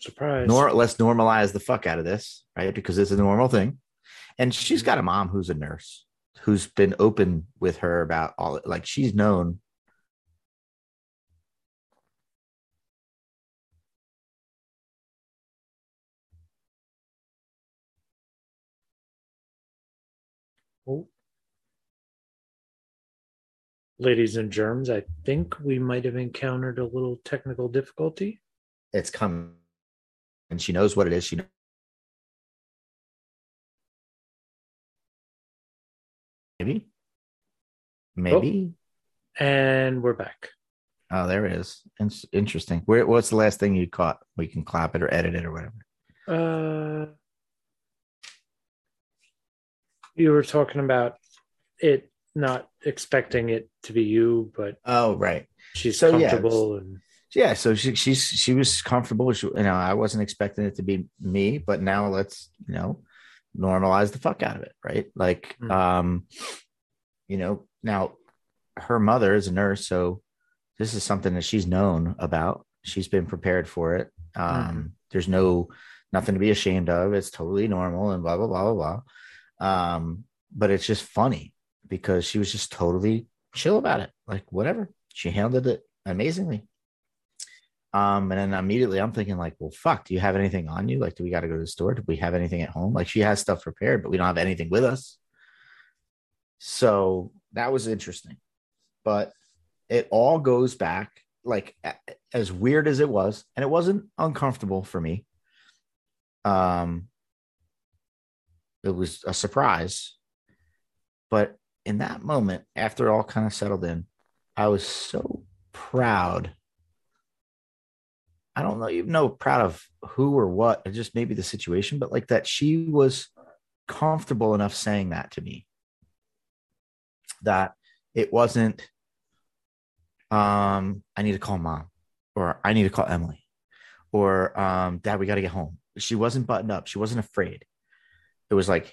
Surprise. nor let's normalize the fuck out of this, right? Because it's a normal thing. And she's got a mom who's a nurse who's been open with her about all like she's known Oh. Ladies and germs, I think we might have encountered a little technical difficulty. it's coming and she knows what it is. She maybe, maybe. And we're back. Oh, there it is. It's interesting. Where, what's the last thing you caught? We can clap it or edit it or whatever. Uh, you were talking about it not expecting it to be you, but Oh, right. she's So, yeah, comfortable and Yeah. So she, she's she was comfortable. She, you know, I wasn't expecting it to be me, but now let's you know normalize the fuck out of it, right? Like, Mm. um, you know, now her mother is a nurse, so this is something that she's known about. She's been prepared for it. Um, There's no nothing to be ashamed of. It's totally normal and blah blah blah blah blah. Um, but it's just funny because she was just totally chill about it. Like whatever, she handled it amazingly. Um, and then immediately I'm thinking like, well, fuck, do you have anything on you? Like, do we got to go to the store? Do we have anything at home? Like, she has stuff prepared, but we don't have anything with us. So that was interesting, but it all goes back like as weird as it was, and it wasn't uncomfortable for me. Um, it was a surprise, but in that moment, after it all kind of settled in, I was so proud. I don't know, even know proud of who or what, or just maybe the situation, but like that she was comfortable enough saying that to me. That it wasn't, um, I need to call mom, or I need to call Emily, or um, dad, we got to get home. She wasn't buttoned up. She wasn't afraid. It was like,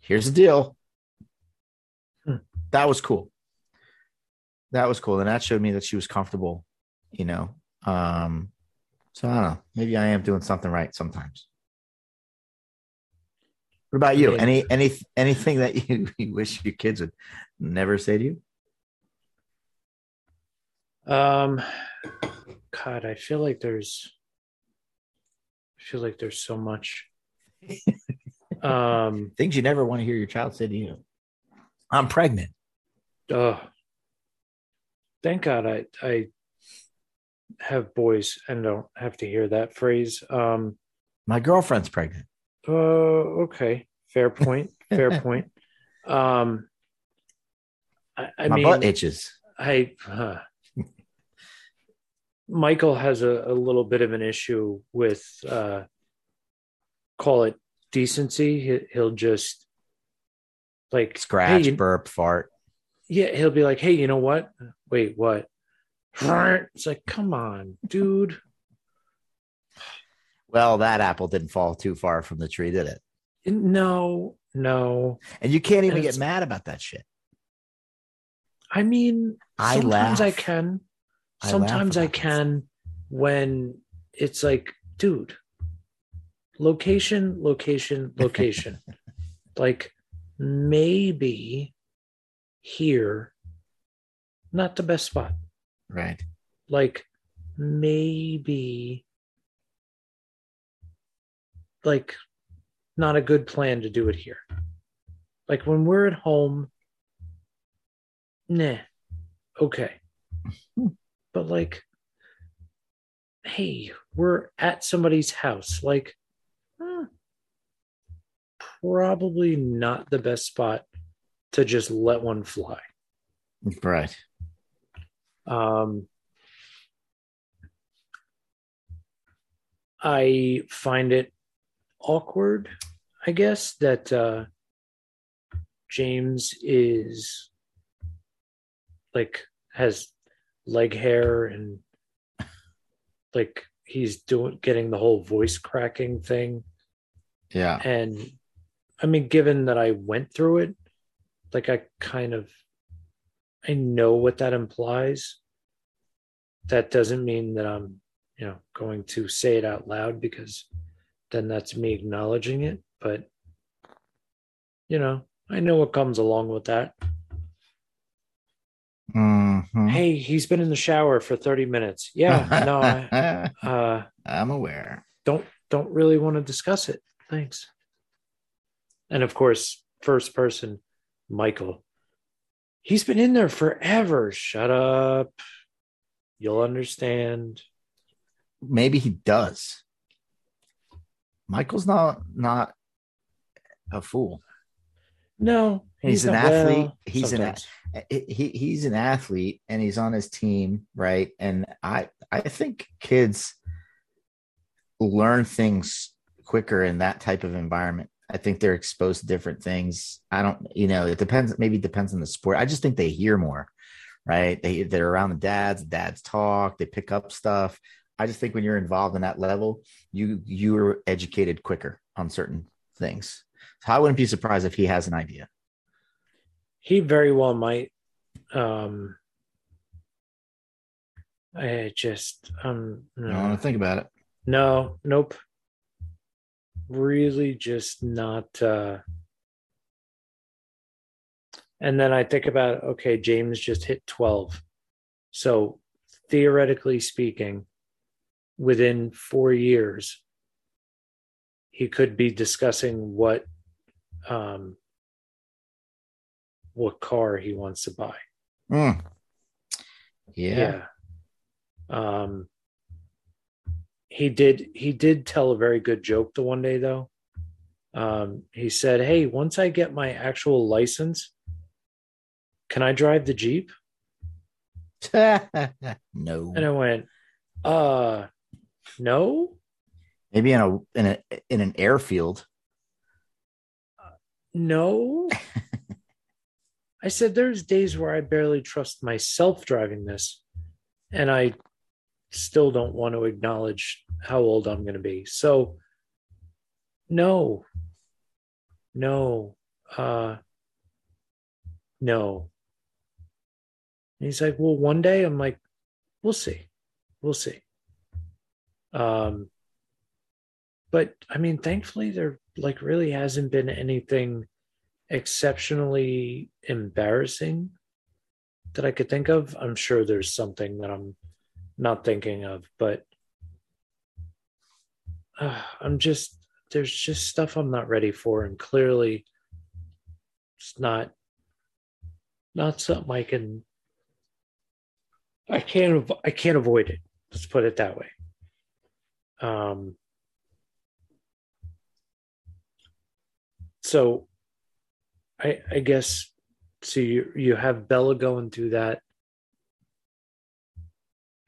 here's the deal. Hmm. That was cool. That was cool. And that showed me that she was comfortable, you know. Um, so I don't know. Maybe I am doing something right sometimes. What about you? Any any anything that you, you wish your kids would never say to you? Um, God, I feel like there's, I feel like there's so much. um, Things you never want to hear your child say to you. I'm pregnant. oh, thank God I I have boys and don't have to hear that phrase. Um, My girlfriend's pregnant. uh, okay, fair point, fair point. Um, I, I My mean, butt itches. I uh, Michael has a, a little bit of an issue with uh, call it decency. He, he'll just like Scratch, hey, burp, fart. yeah, he'll be like, "Hey, you know what? Wait, what?" It's like, come on, dude. Well, that apple didn't fall too far from the tree, did it? No, no. And you can't even get mad about that shit. I mean, I sometimes I laugh. can. I laugh Sometimes I can when it's like, dude, location, location, location. like maybe here, not the best spot. Right. Like maybe like not a good plan to do it here. Like when we're at home, nah, okay. But like, hey, we're at somebody's house. Like, hmm, probably not the best spot to just let one fly. Right. Um, I find it awkward, I guess, that uh, James is like has leg hair and like he's doing getting the whole voice cracking thing Yeah. and I mean, given that I went through it, like I kind of I know what that implies. That doesn't mean that I'm, you know, going to say it out loud because then that's me acknowledging it. But you know, I know what comes along with that. Mhm. Hey, he's been in the shower for 30 minutes. Yeah, no, I uh I'm aware. don't don't really want to discuss it. Thanks. And of course, first person, Michael. He's been in there forever. Shut up. You'll understand. Maybe he does. Michael's not not a fool. No, He's an athlete. well, He's an sometimes. he he's an athlete and he's on his team, right? And I I think kids learn things quicker in that type of environment. I think they're exposed to different things. I don't, you know, it depends. Maybe it depends on the sport. I just think they hear more, right? They they're around the dads. Dads talk. They pick up stuff. I just think when you're involved in that level, you you're educated quicker on certain things. So I wouldn't be surprised if he has an idea. He very well might. Um, I just um I don't want no, to think about it. no, nope. Really, just not. uh And then I think about okay, James just hit twelve, so theoretically speaking, within four years, he could be discussing what um what car he wants to buy. Mm. Yeah. Yeah. Um he did he did tell a very good joke the one day though. Um he said, "Hey, once I get my actual license, can I drive the Jeep?" no. And I went, "Uh, no. Maybe in a in a in an airfield. No." I said there's days where I barely trust myself driving this and I still don't want to acknowledge how old I'm going to be. So no. No. Uh no. And he's like, "Well, one day." I'm like, "We'll see. We'll see." Um but I mean, thankfully there like really hasn't been anything exceptionally embarrassing that I could think of. I'm sure there's something that I'm not thinking of, but uh, I'm just there's just stuff I'm not ready for, and clearly it's not not something I can I can't I can't avoid it. Let's put it that way. Um. So I, I guess so. You you have Bella going through that.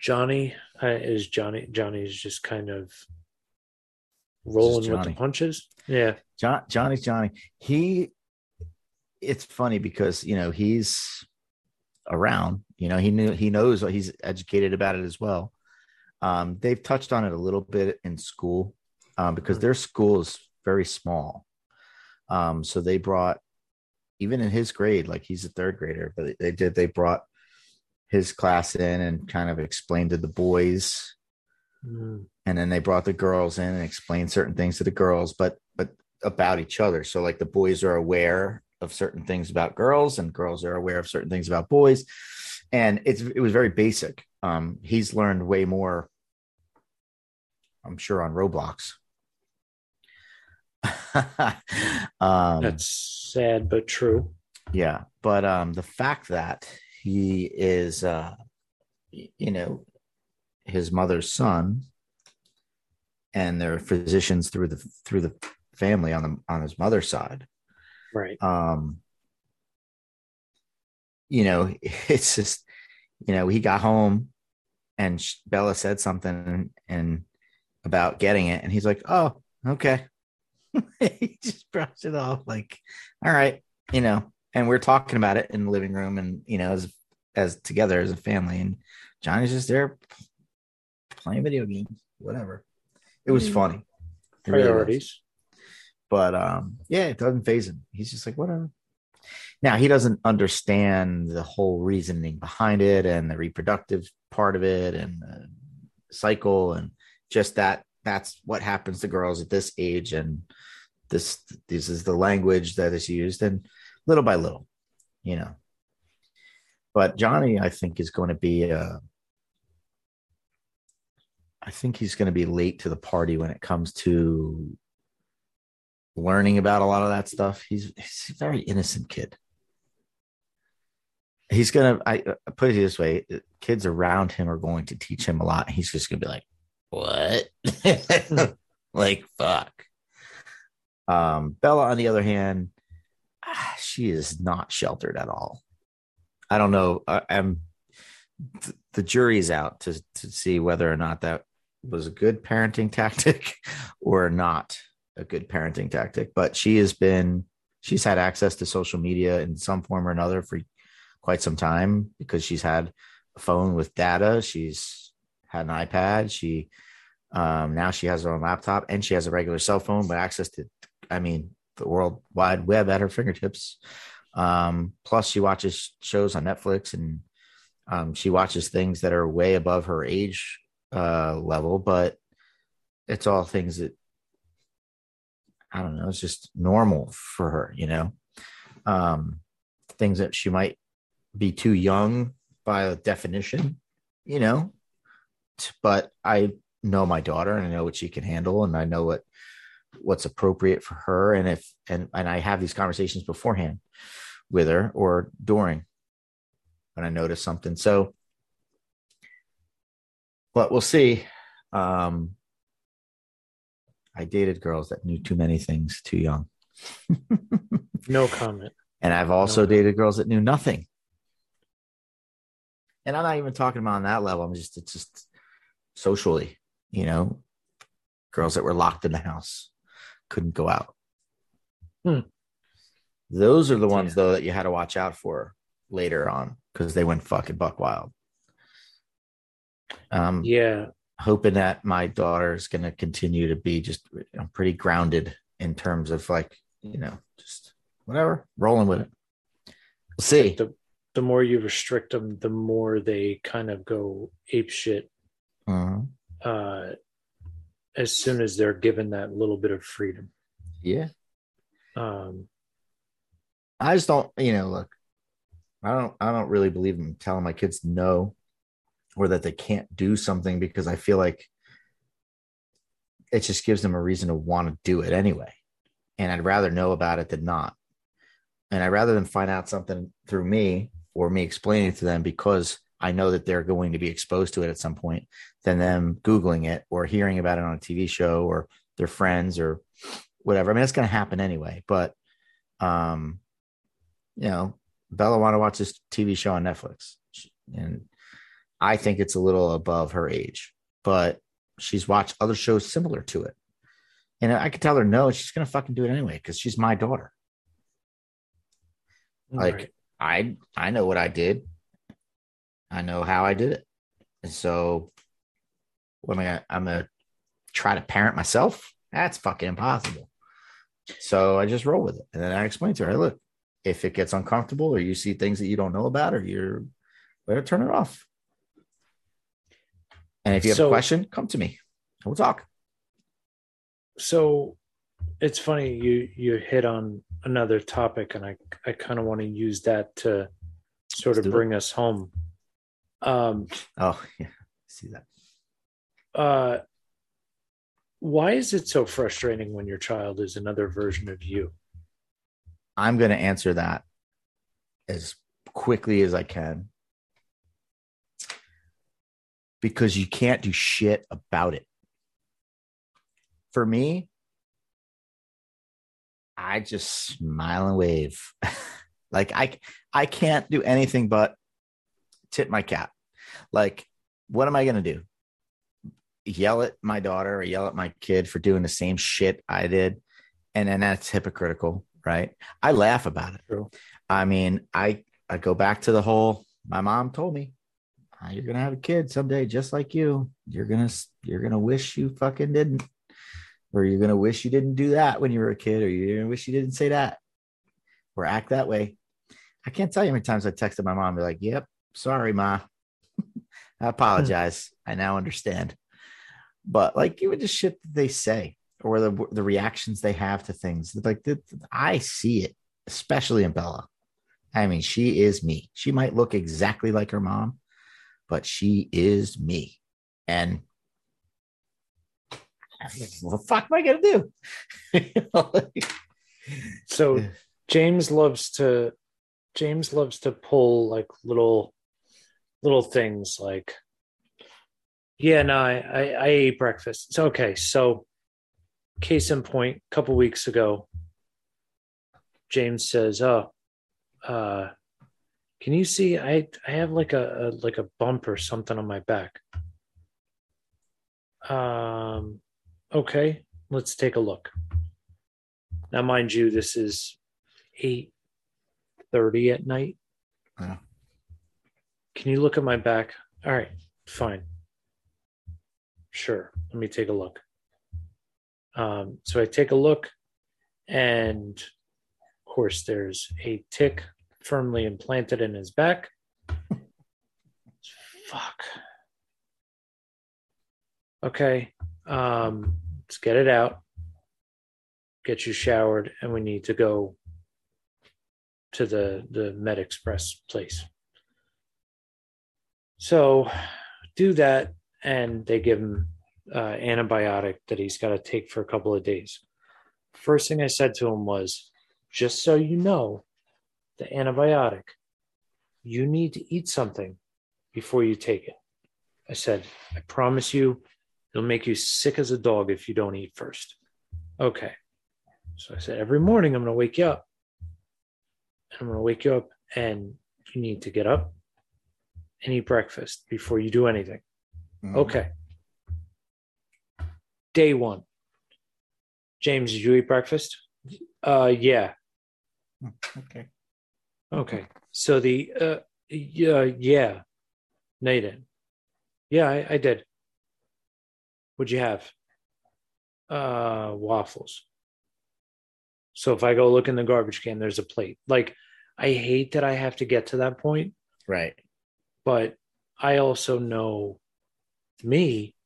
Johnny uh, is Johnny. Johnny's just kind of rolling with the punches. Yeah, John Johnny's Johnny. He it's funny because you know he's around, you know, he knew he knows he's educated about it as well. Um, they've touched on it a little bit in school um, because Mhm. their school is very small. Um, so they brought even in his grade, like he's a third grader, but they did they brought his class in and kind of explained to the boys. Mm, and then they brought the girls in and explained certain things to the girls but but about each other. So like the boys are aware of certain things about girls and girls are aware of certain things about boys. And it's it was very basic. Um he's learned way more i'm sure on roblox. Um that's sad but true. yeah but um the fact that he is uh you know his mother's son and they're physicians through the through the family on the on his mother's side Right. um you know it's just you know he got home and bella said something and about getting it and he's like oh okay he just brushed it off like all right you know and we're talking about it in the living room and you know as as together as a family and johnny's just there playing video games whatever it was Mm. funny It really was. Priorities. But um, yeah, it doesn't faze him. He's just like, whatever. Now he doesn't understand the whole reasoning behind it and the reproductive part of it and the cycle and just that that's what happens to girls at this age and this this is the language that is used and little by little, you know. But Johnny, I think, is going to be uh I think he's going to be late to the party when it comes to learning about a lot of that stuff. He's he's a very innocent kid. He's gonna I I put it this way: kids around him are going to teach him a lot. He's just gonna be like, "What? like fuck." Um, Bella, on the other hand, ah, she is not sheltered at all. I don't know. I, am the jury's out to to see whether or not that was a good parenting tactic or not a good parenting tactic. But she has been she's had access to social media in some form or another for quite some time because she's had a phone with data. She's had an iPad. She um, now she has her own laptop and she has a regular cell phone, but access to I mean the world wide web at her fingertips. Um, plus, she watches shows on Netflix and um, she watches things that are way above her age uh, level, but it's all things that I don't know. It's just normal for her, you know. Um, things that she might be too young by definition, you know. But I know my daughter and I know what she can handle and I know what what's appropriate for her and if and and I have these conversations beforehand with her or during when I notice something. So but we'll see. Um I dated girls that knew too many things too young. no comment. And I've also no dated girls that knew nothing. And I'm not even talking about on that level. I'm just it's just socially, you know, girls that were locked in the house couldn't go out. Hmm. Those are the ones yeah. though that you had to watch out for later on because they went fucking buck wild. Um, yeah, hoping that my daughter is going to continue to be just you know, pretty grounded in terms of like you know just whatever, rolling with it. We'll see. The, the more you restrict them, the more they kind of go ape shit. Uh-huh. Uh, as soon as they're given that little bit of freedom. Yeah. Um, I just don't, you know, look, I don't, I don't really believe in telling my kids no, or that they can't do something because I feel like it just gives them a reason to want to do it anyway. And I'd rather know about it than not. And I'd rather them find out something through me or me explaining to them because I know that they're going to be exposed to it at some point than them Googling it or hearing about it on a TV show or their friends or whatever. I mean, it's going to happen anyway. But, um, you know, Bella want to watch this TV show on Netflix. And I think it's a little above her age, but she's watched other shows similar to it. And I could tell her no, she's going to fucking do it anyway because she's my daughter. All like, right. I I know what I did. I know how I did it. And so what am I gonna, I'm gonna try to parent myself? That's fucking impossible. So I just roll with it. And then I explain to her, hey, look, if it gets uncomfortable or you see things that you don't know about or you're better turn it off. And if you have so, a question, come to me. We'll talk. So it's funny you you hit on another topic and I I kind of want to use that to sort Let's of bring it. us home. Um, oh yeah, see that. Uh, why is it so frustrating when your child is another version of you? I'm going to answer that as quickly as I can because you can't do shit about it. For me, I just smile and wave. like I I can't do anything but tip my cap. Like, what am I going to do? Yell at my daughter or yell at my kid for doing the same shit I did. And then that's hypocritical, right? I laugh about it. True. I mean, I, I go back to the whole, my mom told me, ah, you're going to have a kid someday, just like you. You're going to, you're going to wish you fucking didn't. or you're gonna wish you didn't do that when you were a kid, or you're gonna wish you didn't say that, or act that way. I can't tell you how many times I texted my mom, be like, "Yep, sorry, ma, I apologize. I now understand." But like, even just shit that they say, or the the reactions they have to things, like the, I see it, especially in Bella. I mean, she is me. She might look exactly like her mom, but she is me. And what the fuck am I gonna do? So James loves to James loves to pull like little little things like yeah no I, I i ate breakfast it's okay so case in point a couple weeks ago james says oh uh can you see i i have like a, a like a bump or something on my back. Um okay let's take a look. Now mind you this is 8.30 at night. Yeah. can you look at my back? All right fine. Sure let me take a look um, so i take a look and of course there's a tick firmly implanted in his back. Fuck. Okay um, let's get it out get you showered and we need to go to the the med express place. So do that and they give him uh, antibiotic that he's got to take for a couple of days. First thing i said to him was just so you know the antibiotic you need to eat something before you take it. I said i promise you it'll make you sick as a dog if you don't eat first. Okay. So i said every morning i'm going to wake you up. I'm going to wake you up and you need to get up and eat breakfast before you do anything. Mhm. Okay. Day one. James, did you eat breakfast? Uh yeah. Okay. Okay. So the uh yeah yeah. No, you didn't. Yeah, I, I did. What'd you have? Uh waffles. So if I go look in the garbage can, there's a plate. Like I hate that I have to get to that point, Right. but I also know me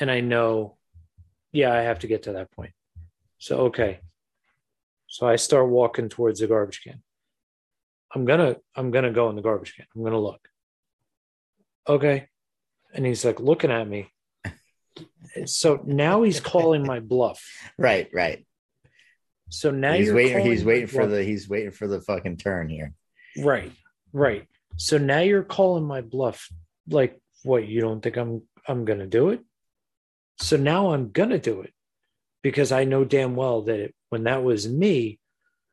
and I know, yeah, I have to get to that point. So, okay. So I start walking towards the garbage can. I'm gonna, I'm gonna go in the garbage can. I'm gonna look. Okay. And he's like looking at me. So now he's calling my bluff. Right. Right. So now he's waiting. He's waiting for bluff. the. He's waiting for the fucking turn here. Right, right. So now you're calling my bluff. Like, what? You don't think I'm I'm gonna do it? So now I'm gonna do it because I know damn well that it, when that was me,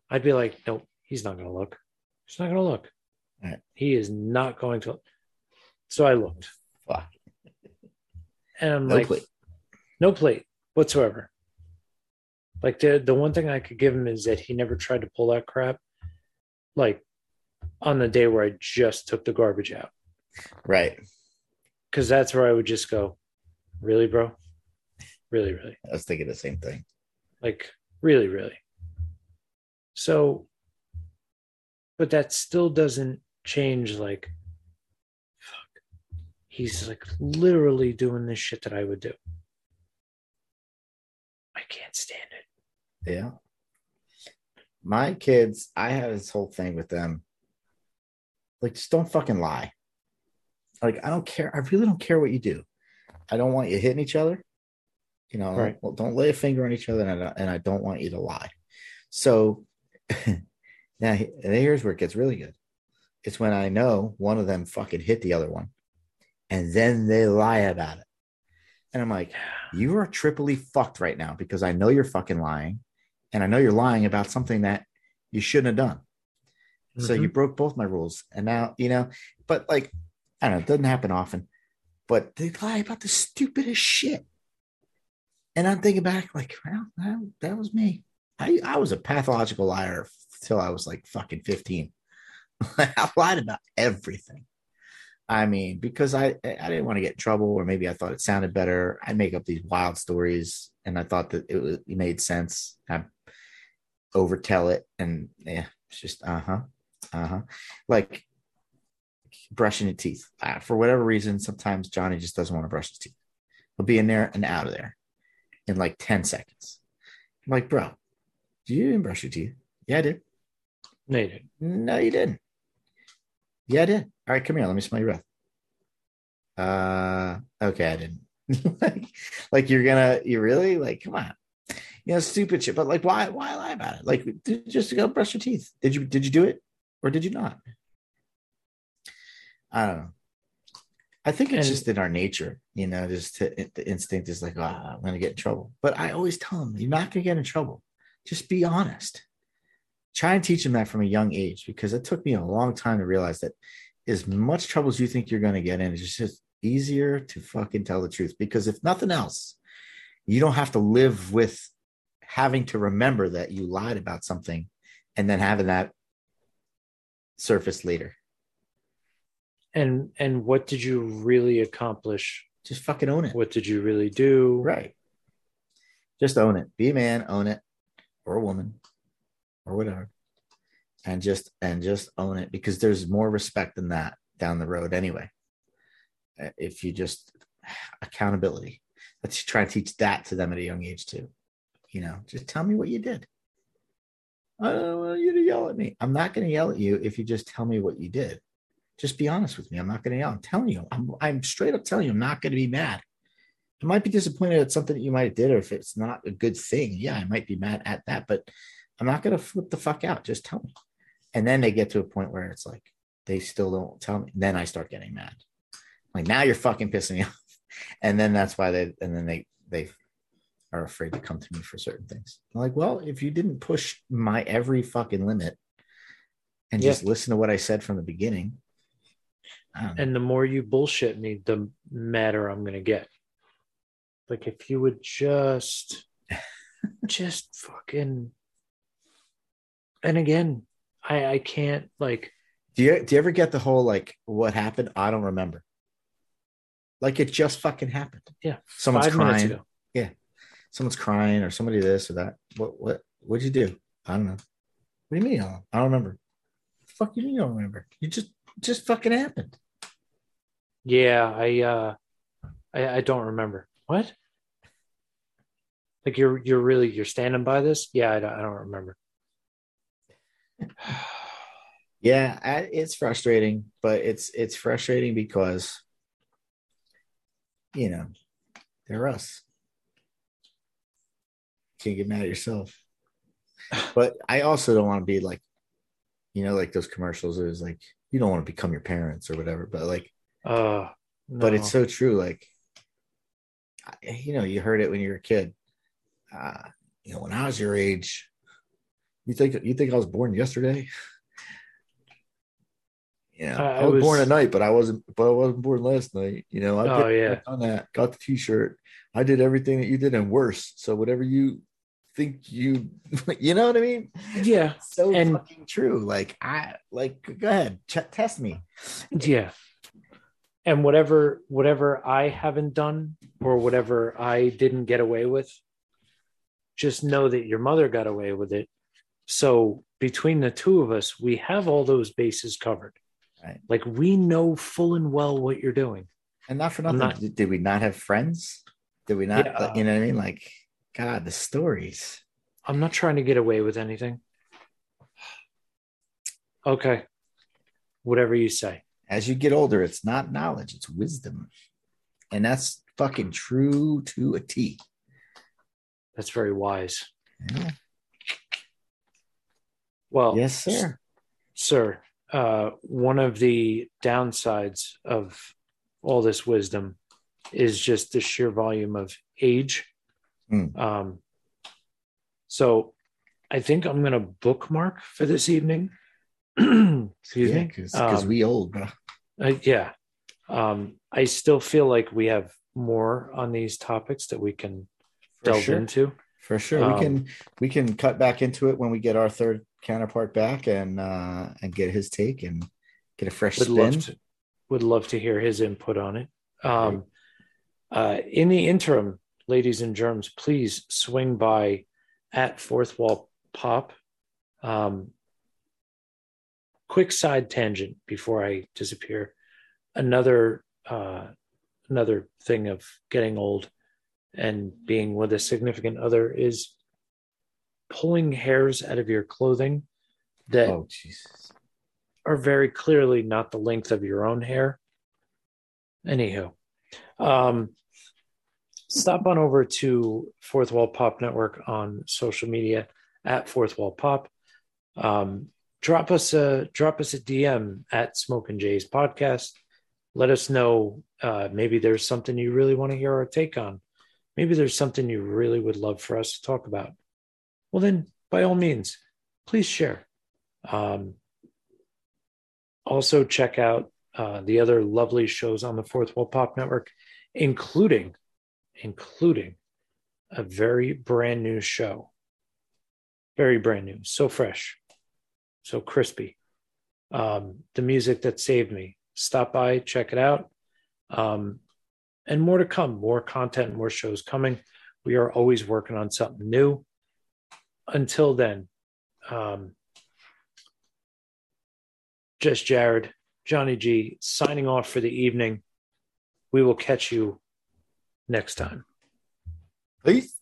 I'd be like, nope, he's not gonna look. He's not gonna look. Right. He is not going to. So I looked, Fuck. and I'm No like, plate. no plate whatsoever. Like the the one thing I could give him is that he never tried to pull that crap, like on the day where I just took the garbage out, Right. because that's where I would just go, really, bro, really, really, I was thinking the same thing. like really, really. So, but that still doesn't change. Like, fuck, he's like literally doing this shit that I would do. I can't stand it. Yeah. My kids, I have this whole thing with them. Like, just don't fucking lie. Like, I don't care. I really don't care what you do. I don't want you hitting each other. You know, Right. well, don't lay a finger on each other, and I, and I don't want you to lie. So now here's where it gets really good. It's when I know one of them fucking hit the other one, and then they lie about it. And I'm like, you are triply fucked right now because I know you're fucking lying and I know you're lying about something that you shouldn't have done. So Mm-hmm. you broke both my rules. And now, you know, but like, I don't know, it doesn't happen often, but they lie about the stupidest shit. And I'm thinking back, like, well, that, that was me. I, I was a pathological liar till I was like fucking 15. I lied about everything. I mean, because I I didn't want to get in trouble, or maybe I thought it sounded better. I'd make up these wild stories, and I thought that it, was, it made sense. I overtell it, and yeah, it's just uh huh, uh huh, like brushing your teeth. Uh, for whatever reason, sometimes Johnny just doesn't want to brush his teeth. He'll be in there and out of there in like ten seconds. I'm like, bro, do you even brush your teeth? Yeah, I did. No, you didn't. No, you didn't. Yeah, I did. All right, come here. Let me smell your breath. Uh, okay, I didn't. like, like you're gonna, you really like, come on, you know, stupid shit. But like, why, why lie about it? Like, just to go brush your teeth. Did you, did you do it, or did you not? I don't know. I think it's And- just in our nature, you know, just to, the instinct is like, oh, I'm gonna get in trouble. But I always tell them, you're not gonna get in trouble. Just be honest. Try and teach them that from a young age because it took me a long time to realize that as much trouble as you think you're gonna get in, it's just easier to fucking tell the truth. Because if nothing else, you don't have to live with having to remember that you lied about something and then having that surface later. And and what did you really accomplish? Just fucking own it. What did you really do? Right. Just own it. Be a man, own it, or a woman, or whatever. And just and just own it because there's more respect than that down the road anyway. Uh, If you just accountability. Let's try to teach that to them at a young age too. You know, just tell me what you did. I don't want you to yell at me. I'm not going to yell at you if you just tell me what you did. Just be honest with me. I'm not going to yell. I'm telling you. I'm I'm straight up telling you. I'm not going to be mad. I might be disappointed at something that you might have did, or if it's not a good thing. Yeah, I might be mad at that, but I'm not going to flip the fuck out. Just tell me. And then they get to a point where it's like they still don't tell me. Then I start getting mad. Like now you're fucking pissing me off. And then that's why they and then they they are afraid to come to me for certain things. I'm like, well, if you didn't push my every fucking limit and Yeah. just listen to what I said from the beginning. Know. And the more you bullshit me, the madder I'm gonna get. Like if you would just just fucking and again, I I can't like Do you do you ever get the whole like what happened? I don't remember. Like it just fucking happened. yeah, Someone's five crying. ago. Someone's crying or somebody this or that. What what what'd you do? I don't know. What do you mean? I don't, I don't remember. The fuck you mean you don't remember? You just just fucking happened. Yeah, I uh I, I don't remember. What? Like you're you're really you're standing by this? Yeah, I don't, I don't remember. Yeah, I- it's frustrating, but it's it's frustrating because you know they're us. Can't get mad at yourself. But I also don't want to be like, you know, like those commercials. It was like you don't want to become your parents or whatever. But like, Uh but it's so true. Like, you know, you heard it when you were a kid. Uh, you know, when I was your age, you think you think I was born yesterday? Yeah, Uh, I I was, was- born at night, but I wasn't. But I wasn't born last night. You know, I Oh, yeah. on that. Got the T-shirt. I did everything that you did and worse. So whatever you think you, you know what I mean? yeah, So And- fucking true. Like I like. Go ahead, ch- test me. yeah. And whatever whatever I haven't done or whatever I didn't get away with, just know that your mother got away with it. So between the two of us, we have all those bases covered. Right. Like we know full and well what you're doing. And not for nothing. not- did we not have friends? Did we not? Yeah. you know what I mean? Like, God, the stories. I'm not trying to get away with anything. Okay. Whatever you say. As you get older, it's not knowledge; it's wisdom, and that's fucking true to a T. That's very wise. Yeah. Well, Yes, sir. sir, uh, one of the downsides of all this wisdom is just the sheer volume of age. Hmm. Um, so I think I'm going to bookmark for this evening. Excuse yeah, me. because Um, we old, bro. Uh, yeah. Um, I still feel like we have more on these topics that we can For delve sure. into. For sure, um, we can we can cut back into it when we get our third counterpart back and uh and get his take and get a fresh Would spin. love to. would love to hear his input on it. Um, uh, in the interim, ladies and germs, please swing by at Fourth Wall Pop. Um, quick side tangent before I disappear. Another uh, another thing of getting old and being with a significant other is pulling hairs out of your clothing that Oh are very clearly not the length of your own hair. Anywho, um, stop on over to Fourth Wall Pop Network on social media at Fourth Wall Pop. Um, drop us a drop us a DM at Smoke and Jay's podcast. Let us know. Uh, maybe there's something you really want to hear our take on. Maybe there's something you really would love for us to talk about. Well, then, by all means, please share. Um, also, check out uh, the other lovely shows on the Fourth Wall Pop Network, including including a very brand new show. Very brand new, so fresh, so crispy. Um, the music that saved me. Stop by, check it out. Um, and more to come, more content, more shows coming. We are always working on something new. Until then, um, just Jared, Johnny G, signing off for the evening. We will catch you next time. Peace.